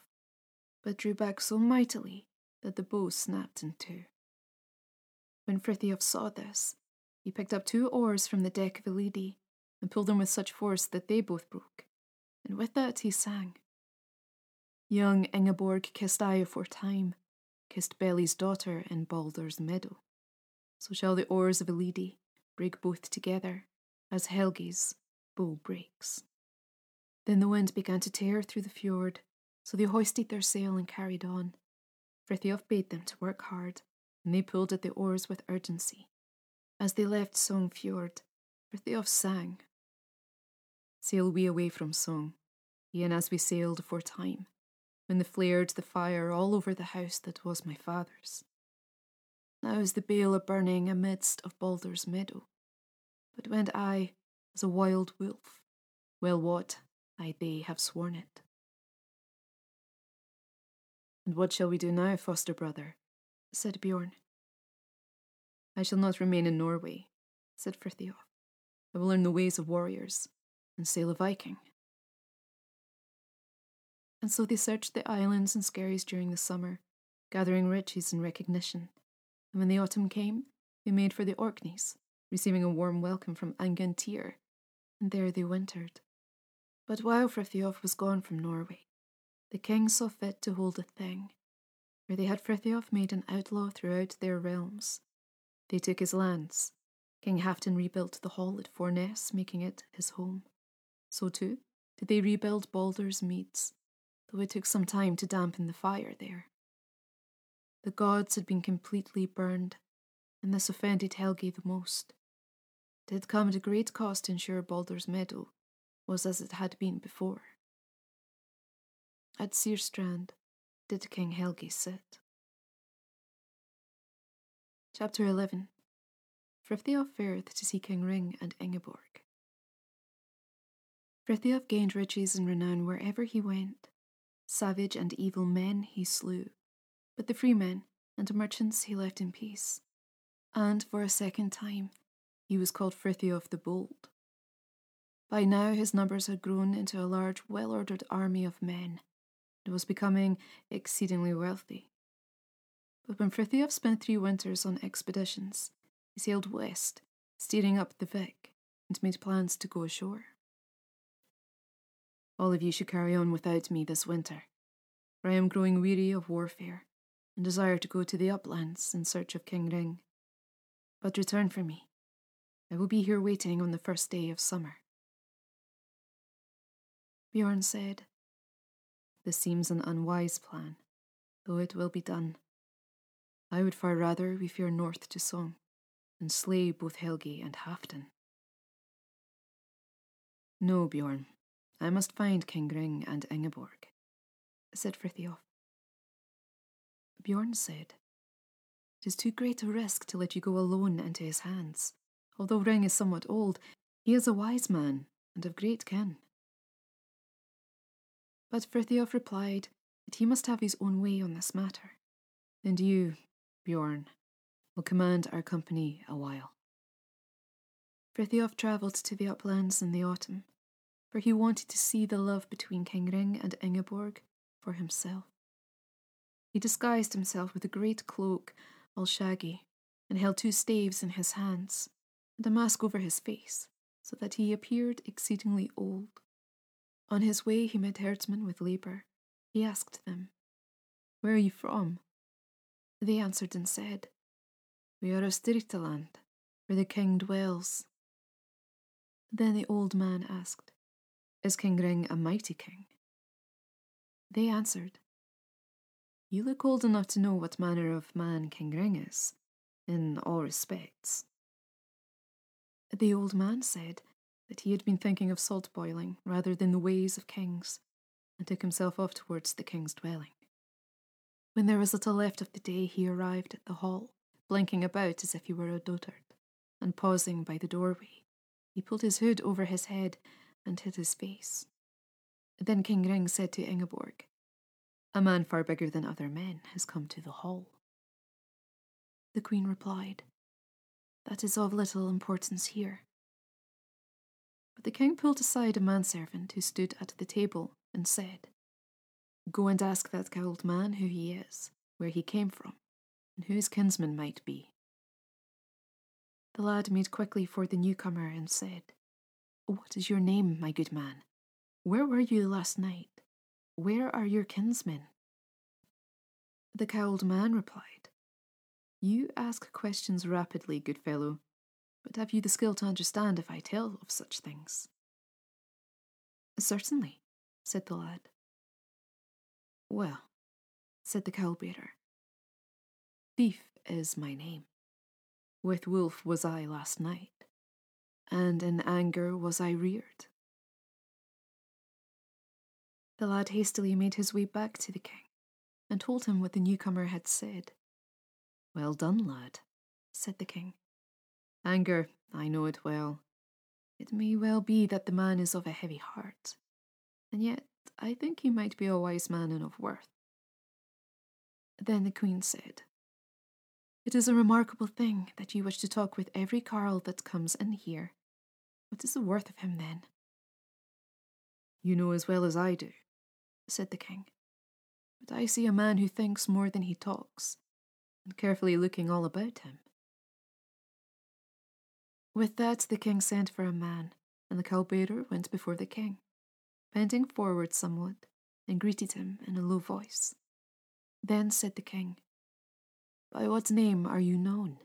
Speaker 1: but drew back so mightily that the bow snapped in two. When Frithiof saw this, he picked up two oars from the deck of Elidi and pulled them with such force that they both broke, and with that he sang. Young Ingeborg kissed I aforetime, kissed Beli's daughter in Balder's meadow. So shall the oars of Elidi break both together, as Helgi's bow breaks. Then the wind began to tear through the fjord, so they hoisted their sail and carried on. Frithiof bade them to work hard, and they pulled at the oars with urgency. As they left Sogn Fjord, Frithiof sang. Sail we away from Sogn, e'en as we sailed aforetime, when the flared the fire all over the house that was my father's. Now is the bale a burning amidst of Balder's meadow, but went I as a wild wolf, well wot I they have sworn it. And what shall we do now, foster brother? said Bjorn. I shall not remain in Norway, said Frithiof. I will learn the ways of warriors and sail a Viking. And so they searched the islands and skerries during the summer, gathering riches and recognition. And when the autumn came, they made for the Orkneys, receiving a warm welcome from Angantyr, and there they wintered. But while Frithiof was gone from Norway, the king saw fit to hold a thing, where they had Frithiof made an outlaw throughout their realms. They took his lands. King Halfdan rebuilt the hall at Forness, making it his home. So too did they rebuild Balder's meads, though it took some time to dampen the fire there. The gods had been completely burned, and this offended Helgi the most. It had come at a great cost to ensure Balder's meadow was as it had been before. At Syrstrand did King Helgi sit. Chapter 11 Frithiof fareth to see King Ring and Ingeborg. Frithiof gained riches and renown wherever he went. Savage and evil men he slew, but the free men and merchants he left in peace. And for a second time, he was called Frithiof the Bold. By now, his numbers had grown into a large, well ordered army of men, and was becoming exceedingly wealthy. But when Frithiof spent three winters on expeditions, he sailed west, steering up the Vic, and made plans to go ashore. All of you should carry on without me this winter, for I am growing weary of warfare and desire to go to the uplands in search of King Ring. But return for me, I will be here waiting on the first day of summer. Bjorn said, This seems an unwise plan, though it will be done. I would far rather we fare north to Sogn and slay both Helgi and Halfdan. No, Bjorn, I must find King Ring and Ingeborg, said Frithiof. Bjorn said, It is too great a risk to let you go alone into his hands. Although Ring is somewhat old, he is a wise man and of great kin. But Frithiof replied that he must have his own way on this matter, and you, Bjorn, will command our company a while. Frithiof travelled to the uplands in the autumn, for he wanted to see the love between King Ring and Ingeborg for himself. He disguised himself with a great cloak, all shaggy, and held two staves in his hands, and a mask over his face, so that he appeared exceedingly old. On his way, he met herdsmen with labour. He asked them, Where are you from? They answered and said, We are of Stirtaland, where the king dwells. Then the old man asked, Is King Ring a mighty king? They answered, You look old enough to know what manner of man King Ring is, in all respects. The old man said that he had been thinking of salt boiling rather than the ways of kings, and took himself off towards the king's dwelling. When there was little left of the day, he arrived at the hall, blinking about as if he were a dotard, and pausing by the doorway. He pulled his hood over his head and hid his face. Then King Ring said to Ingeborg, A man far bigger than other men has come to the hall. The queen replied, That is of little importance here. But the king pulled aside a manservant who stood at the table and said, Go and ask that old man who he is, where he came from, and who his kinsman might be. The lad made quickly for the newcomer and said, What is your name, my good man? Where were you last night? Where are your kinsmen? The cowled man replied, You ask questions rapidly, good fellow, but have you the skill to understand if I tell of such things? Certainly, said the lad. Well, said the cowbearer, Thief is my name. With wolf was I last night, and in anger was I reared. The lad hastily made his way back to the king, and told him what the newcomer had said. Well done, lad, said the king. Anger, I know it well. It may well be that the man is of a heavy heart, and yet I think he might be a wise man and of worth. Then the queen said, It is a remarkable thing that you wish to talk with every carl that comes in here. What is the worth of him then? You know as well as I do, said the king. But I see a man who thinks more than he talks, and carefully looking all about him. With that, the king sent for a man, and the cowbearer went before the king bending forward somewhat, and greeted him in a low voice. Then said the king, By what name are you known?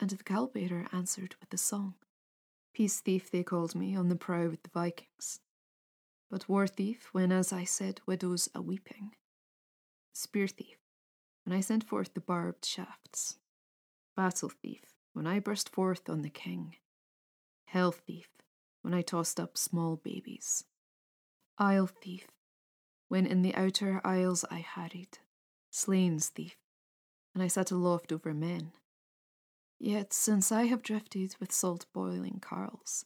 Speaker 1: And the cowbearer answered with a song. Peace thief they called me on the prow with the Vikings, but war thief when, as I said, widows a weeping. Spear thief when I sent forth the barbed shafts. Battle thief when I burst forth on the king. Hell thief when I tossed up small babies. Isle thief, when in the outer isles I harried. Slains thief, when I sat aloft over men. Yet since I have drifted with salt boiling carls,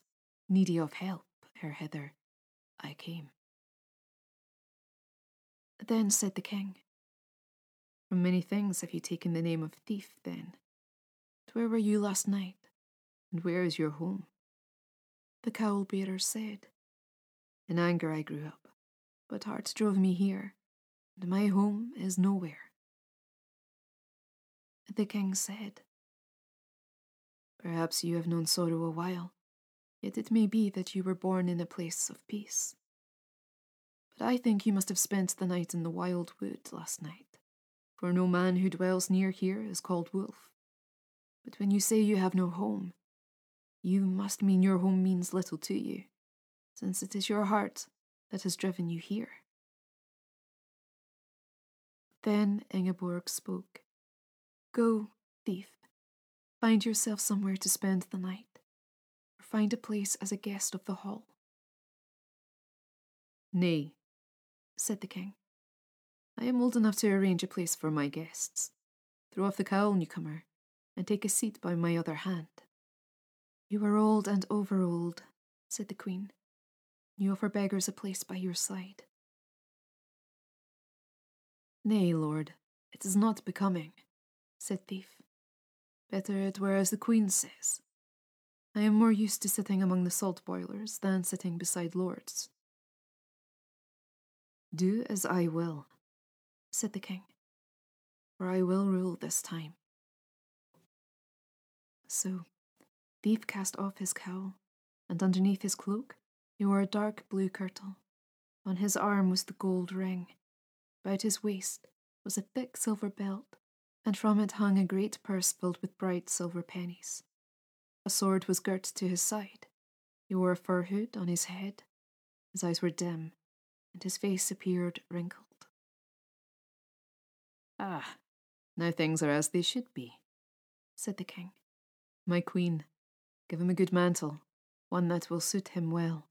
Speaker 1: needy of help, ere hither I came. Then said the king, From many things have you taken the name of thief, then? Where were you last night? And where is your home? the cowl bearer said. In anger I grew up, but heart drove me here, and my home is nowhere. The king said, Perhaps you have known sorrow a while, yet it may be that you were born in a place of peace. But I think you must have spent the night in the wild wood last night, for no man who dwells near here is called wolf. But when you say you have no home, you must mean your home means little to you, since it is your heart that has driven you here. Then Ingeborg spoke. Go, thief, find yourself somewhere to spend the night, or find a place as a guest of the hall.
Speaker 2: Nay,
Speaker 1: said the king.
Speaker 2: I am old enough to arrange a place for my guests. Throw off the cowl, newcomer, and take a seat by my other hand.
Speaker 1: You are old and over old, said the queen. You offer beggars a place by your side.
Speaker 2: Nay, lord, it is not becoming, said Thief. Better it were as the queen says. I am more used to sitting among the salt boilers than sitting beside lords. Do as I will, said the king, for I will rule this time.
Speaker 1: So Thief cast off his cowl, and underneath his cloak he wore a dark blue kirtle. On his arm was the gold ring. About his waist was a thick silver belt, and from it hung a great purse filled with bright silver pennies. A sword was girt to his side. He wore a fur hood on his head. His eyes were dim, and his face appeared wrinkled.
Speaker 2: Ah, now things are as they should be, said the king. My queen, Give him a good mantle, one that will suit him well.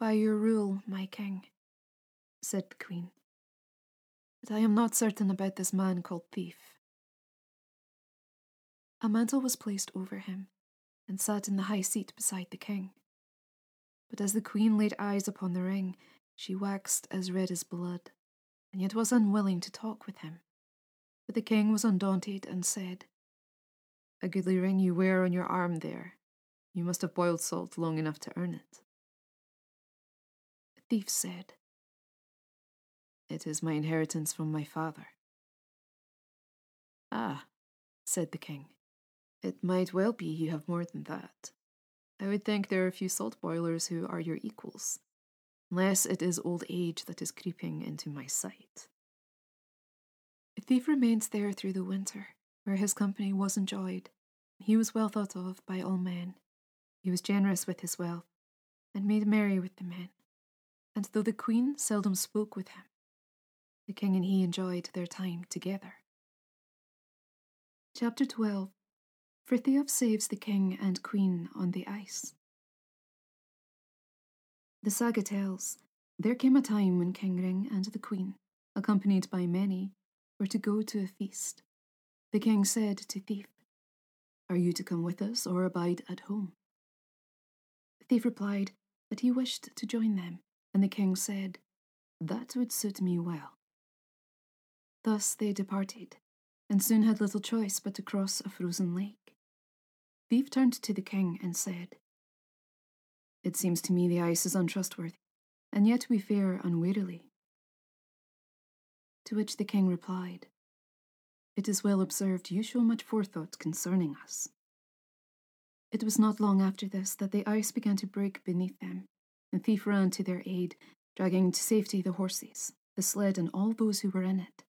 Speaker 1: By your rule, my king, said the queen. But I am not certain about this man called Thief. A mantle was placed over him, and sat in the high seat beside the king. But as the queen laid eyes upon the ring, she waxed as red as blood, and yet was unwilling to talk with him. But the king was undaunted and said,
Speaker 2: a goodly ring you wear on your arm there. You must have boiled salt long enough to earn it.
Speaker 1: The thief said,
Speaker 2: It is my inheritance from my father.
Speaker 1: Ah, said the king,
Speaker 2: it might well be you have more than that. I would think there are a few salt boilers who are your equals, unless it is old age that is creeping into my sight.
Speaker 1: The thief remained there through the winter where his company was enjoyed. He was well thought of by all men. He was generous with his wealth, and made merry with the men. And though the queen seldom spoke with him, the king and he enjoyed their time together. Chapter 12 Frithiof saves the king and queen on the ice. The saga tells there came a time when King Ring and the queen, accompanied by many, were to go to a feast. The king said to Thief, Are you to come with us or abide at home? Thief replied that he wished to join them, and the king said, That would suit me well. Thus they departed, and soon had little choice but to cross a frozen lake. Thief turned to the king and said, It seems to me the ice is untrustworthy, and yet we fare unwarily. To which the king replied, it is well observed you show much forethought concerning us. It was not long after this that the ice began to break beneath them, and Thief ran to their aid, dragging to safety the horses, the sled, and all those who were in it,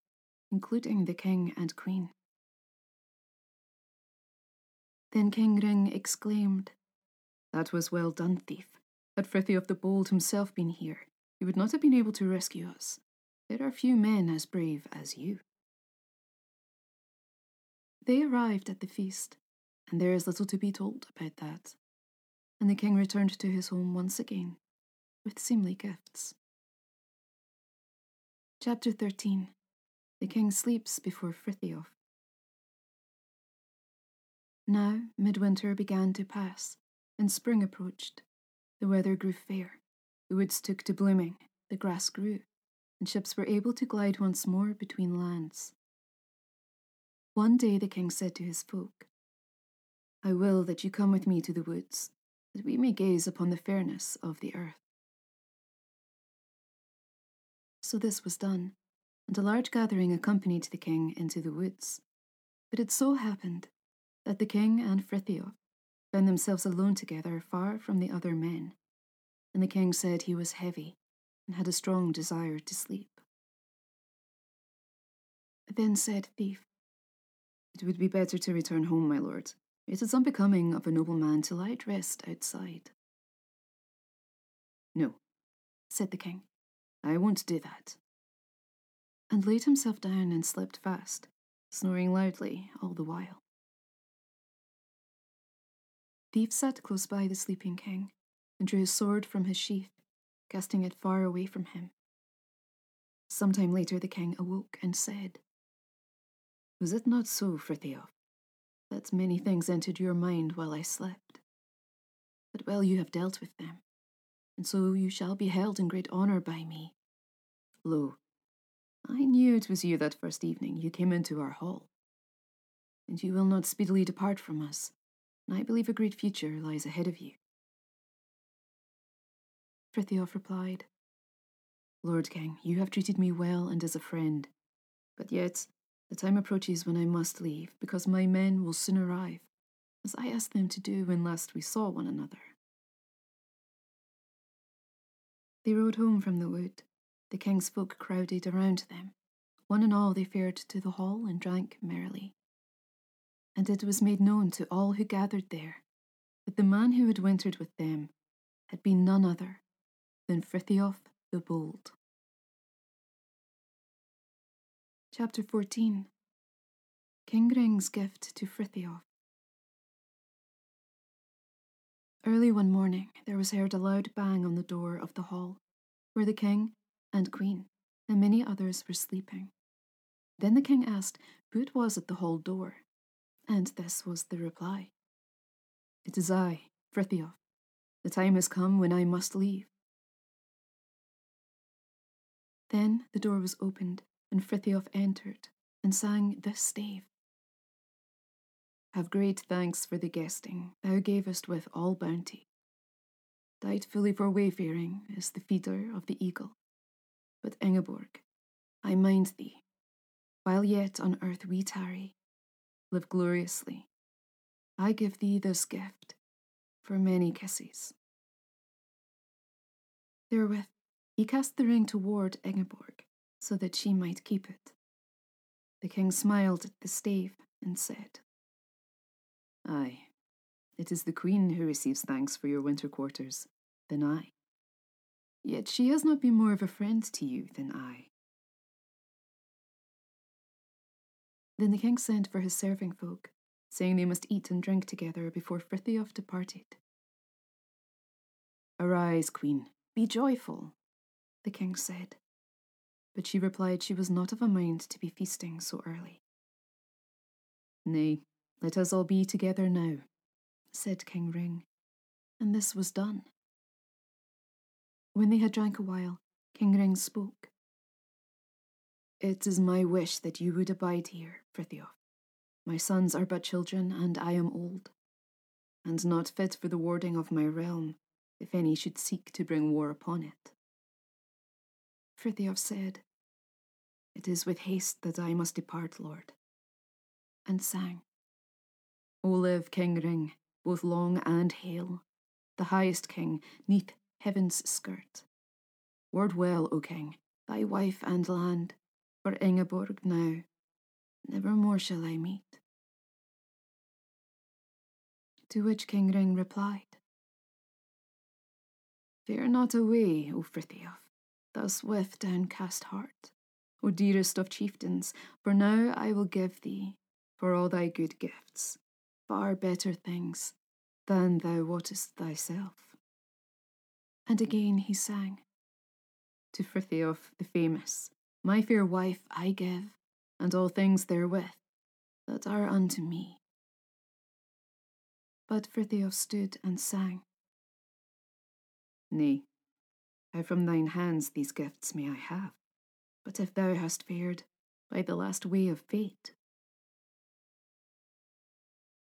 Speaker 1: including the king and queen. Then King Ring exclaimed, That was well done, thief. Had Frithiof the Bold himself been here, he would not have been able to rescue us. There are few men as brave as you. They arrived at the feast, and there is little to be told about that. And the king returned to his home once again, with seemly gifts. Chapter 13 The king sleeps before Frithiof. Now midwinter began to pass, and spring approached. The weather grew fair, the woods took to blooming, the grass grew, and ships were able to glide once more between lands. One day the king said to his folk, I will that you come with me to the woods, that we may gaze upon the fairness of the earth. So this was done, and a large gathering accompanied the king into the woods. But it so happened that the king and Frithiof found themselves alone together far from the other men, and the king said he was heavy and had a strong desire to sleep. Then said Thief,
Speaker 2: it would be better to return home, my lord.
Speaker 1: It is unbecoming of a nobleman to lie at rest outside. No, said the king. I won't do that. And laid himself down and slept fast, snoring loudly all the while. Thief sat close by the sleeping king and drew his sword from his sheath, casting it far away from him. Some time later the king awoke and said, Was it not so, Frithiof, that many things entered your mind while I slept? But well you have dealt with them, and so you shall be held in great honour by me. Lo, I knew it was you that first evening you came into our hall, and you will not speedily depart from us, and I believe a great future lies ahead of you. Frithiof replied, Lord King, you have treated me well and as a friend, but yet the time approaches when I must leave, because my men will soon arrive, as I asked them to do when last we saw one another. They rode home from the wood. The king's folk crowded around them. One and all they fared to the hall and drank merrily. And it was made known to all who gathered there that the man who had wintered with them had been none other than Frithiof the Bold. Chapter 14 King Ring's Gift to Frithiof. Early one morning there was heard a loud bang on the door of the hall, where the king and queen and many others were sleeping. Then the king asked who it was at the hall door, and this was the reply It is I, Frithiof. The time has come when I must leave. Then the door was opened, and Frithiof entered and sang this stave Have great thanks for the guesting thou gavest with all bounty. Died fully for wayfaring is the feeder of the eagle. But Ingeborg, I mind thee, while yet on earth we tarry, live gloriously. I give thee this gift for many kisses. Therewith he cast the ring toward Ingeborg, so that she might keep it. The king smiled at the stave and said, Ay, it is the queen who receives thanks for your winter quarters, than I. Yet she has not been more of a friend to you than I. Then the king sent for his serving folk, saying they must eat and drink together before Frithiof departed. Arise, queen, be joyful, the king said. But she replied she was not of a mind to be feasting so early. Nay, let us all be together now, said King Ring, and this was done. When they had drank a while, King Ring spoke. It is my wish that you would abide here, Frithiof. My sons are but children, and I am old, and not fit for the warding of my realm, if any should seek to bring war upon it. Frithiof said, It is with haste that I must depart, Lord, and sang, O live King Ring, both long and hale, the highest king, neath heaven's skirt. Ward well, O king, thy wife and land, for Ingeborg now, never more shall I meet. To which King Ring replied, Fear not away, O Frithiof thus with downcast heart. O dearest of chieftains, for now I will give thee, for all thy good gifts, far better things than thou wottest thyself. And again he sang, To Frithiof the famous, my fair wife I give, and all things therewith that are unto me. But Frithiof stood and sang, Nay, how from thine hands these gifts may I have? But if thou hast fared by the last way of fate.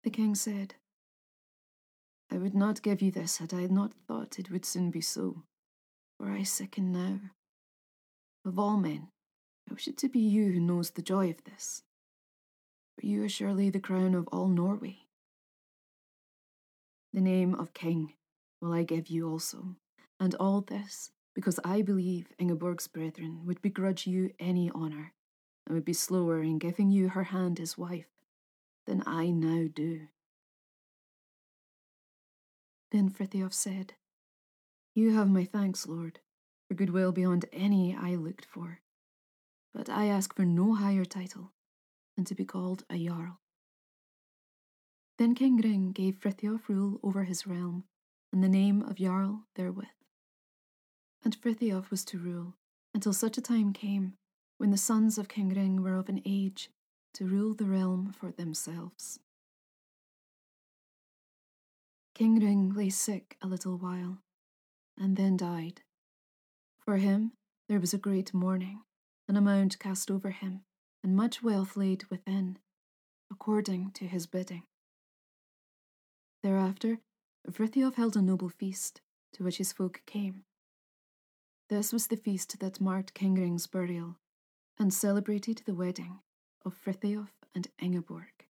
Speaker 1: The king said, I would not give you this had I not thought it would soon be so, for I sicken now. Of all men, I wish it to be you who knows the joy of this, for you are surely the crown of all Norway. The name of king will I give you also, and all this because I believe Ingeborg's brethren would begrudge you any honour, and would be slower in giving you her hand as wife than I now do. Then Frithiof said, You have my thanks, Lord, for goodwill beyond any I looked for. But I ask for no higher title than to be called a Jarl. Then King Ring gave Frithiof rule over his realm, and the name of Jarl therewith. And Frithiof was to rule until such a time came when the sons of King Ring were of an age to rule the realm for themselves. King Ring lay sick a little while, and then died. For him there was a great mourning, and a mound cast over him, and much wealth laid within, according to his bidding. Thereafter, Frithiof held a noble feast, to which his folk came. This was the feast that marked King Ring's burial, and celebrated the wedding of Frithiof and Ingeborg.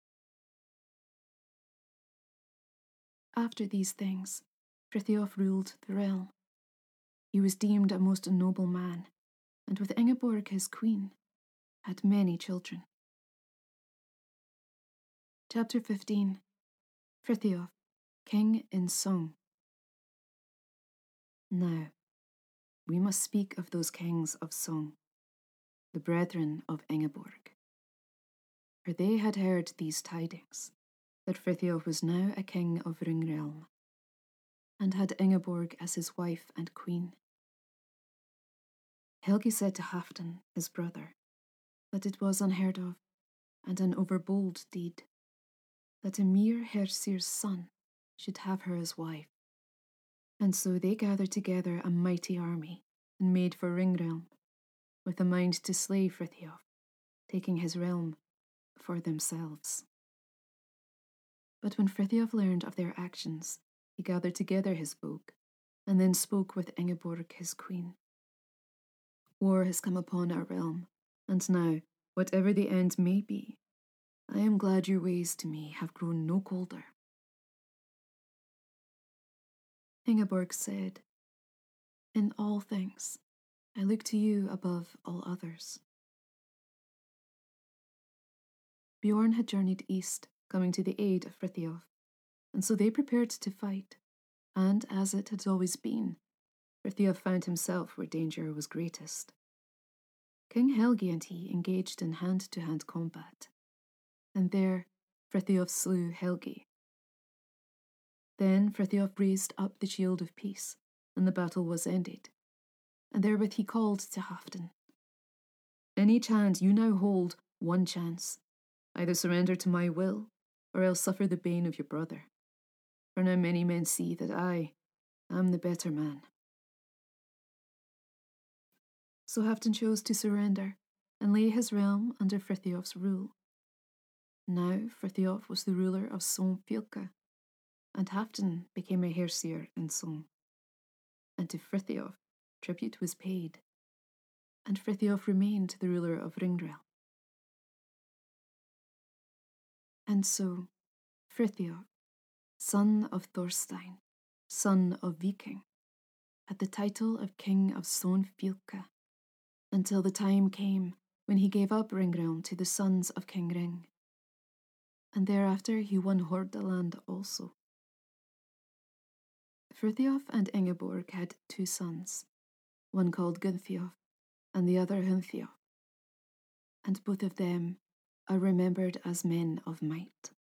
Speaker 1: After these things, Frithiof ruled the realm. He was deemed a most noble man, and with Ingeborg his queen, had many children. Chapter 15 Frithiof, King in Sogn. Now, we must speak of those kings of Sogn, the brethren of Ingeborg. For they had heard these tidings that Frithiof was now a king of Ringrealm, and had Ingeborg as his wife and queen. Helgi said to Halfdan, his brother, that it was unheard of and an overbold deed that a mere Hersir's son should have her as wife. And so they gathered together a mighty army and made for Ringrealm, with a mind to slay Frithiof, taking his realm for themselves. But when Frithiof learned of their actions, he gathered together his folk, and then spoke with Ingeborg his queen. War has come upon our realm, and now, whatever the end may be, I am glad your ways to me have grown no colder. Ingeborg said, In all things, I look to you above all others. Bjorn had journeyed east, coming to the aid of Frithiof, and so they prepared to fight. And as it had always been, Frithiof found himself where danger was greatest. King Helgi and he engaged in hand to hand combat, and there Frithiof slew Helgi. Then Frithiof raised up the shield of peace, and the battle was ended. And therewith he called to Halfdan In each hand you now hold one chance Either surrender to my will, or else suffer the bane of your brother. For now many men see that I am the better man. So Halfdan chose to surrender and lay his realm under Frithiof's rule. Now Frithiof was the ruler of Sogn Filka, and Halfdan mm, became a Hersir in Sogn. And to Frithiof tribute was paid, and Frithiof remained the ruler of Ringrealm. And so, Frithiof, son of Thorstein, son of Viking, had the title of King of Sonfilka, until the time came when he gave up Ringrealm to the sons of King Ring. And thereafter he won Hordaland also. Frithiof and Ingeborg had two sons, one called Gunthiof and the other Hunthiof, and both of them are remembered as men of might.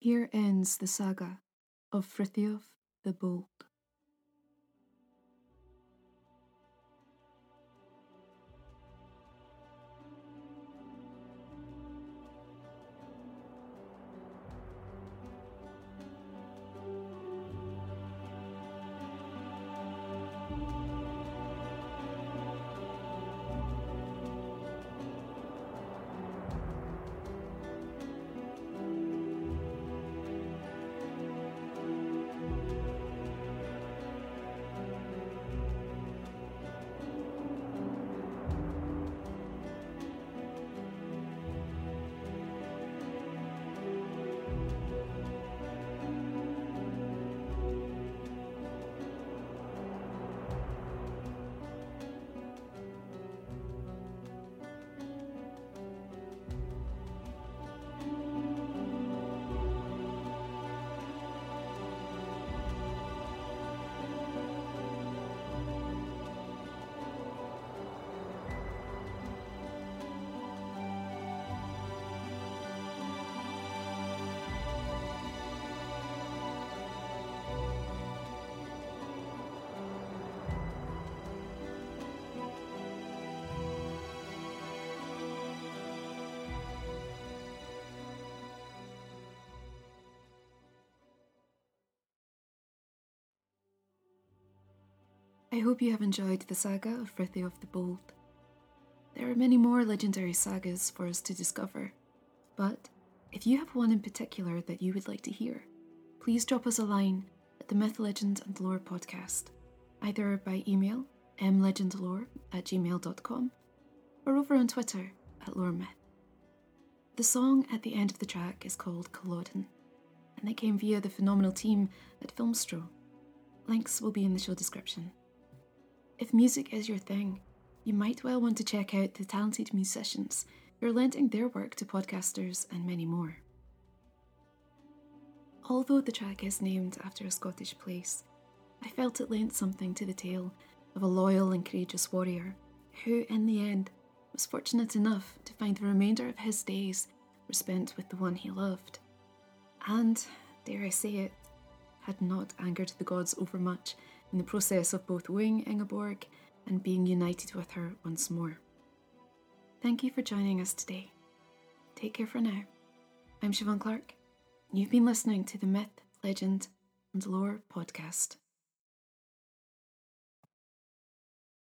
Speaker 1: Here ends the saga of Frithiof the Bold. I hope you have enjoyed the saga of Frithiof the Bold. There are many more legendary sagas for us to discover, but if you have one in particular that you would like to hear, please drop us a line at the Myth, Legend and Lore podcast, either by email mlegendlore at gmail.com or over on Twitter at loremyth. The song at the end of the track is called Culloden, and it came via the phenomenal team at Filmstro. Links will be in the show description. If music is your thing, you might well want to check out the talented musicians who are lending their work to podcasters and many more. Although the track is named after a Scottish place, I felt it lent something to the tale of a loyal and courageous warrior who, in the end, was fortunate enough to find the remainder of his days were spent with the one he loved. And, dare I say it, had not angered the gods overmuch in the process of both wooing Ingeborg and being united with her once more. Thank you for joining us today. Take care for now. I'm Siobhan Clark. You've been listening to the Myth, Legend, and Lore podcast.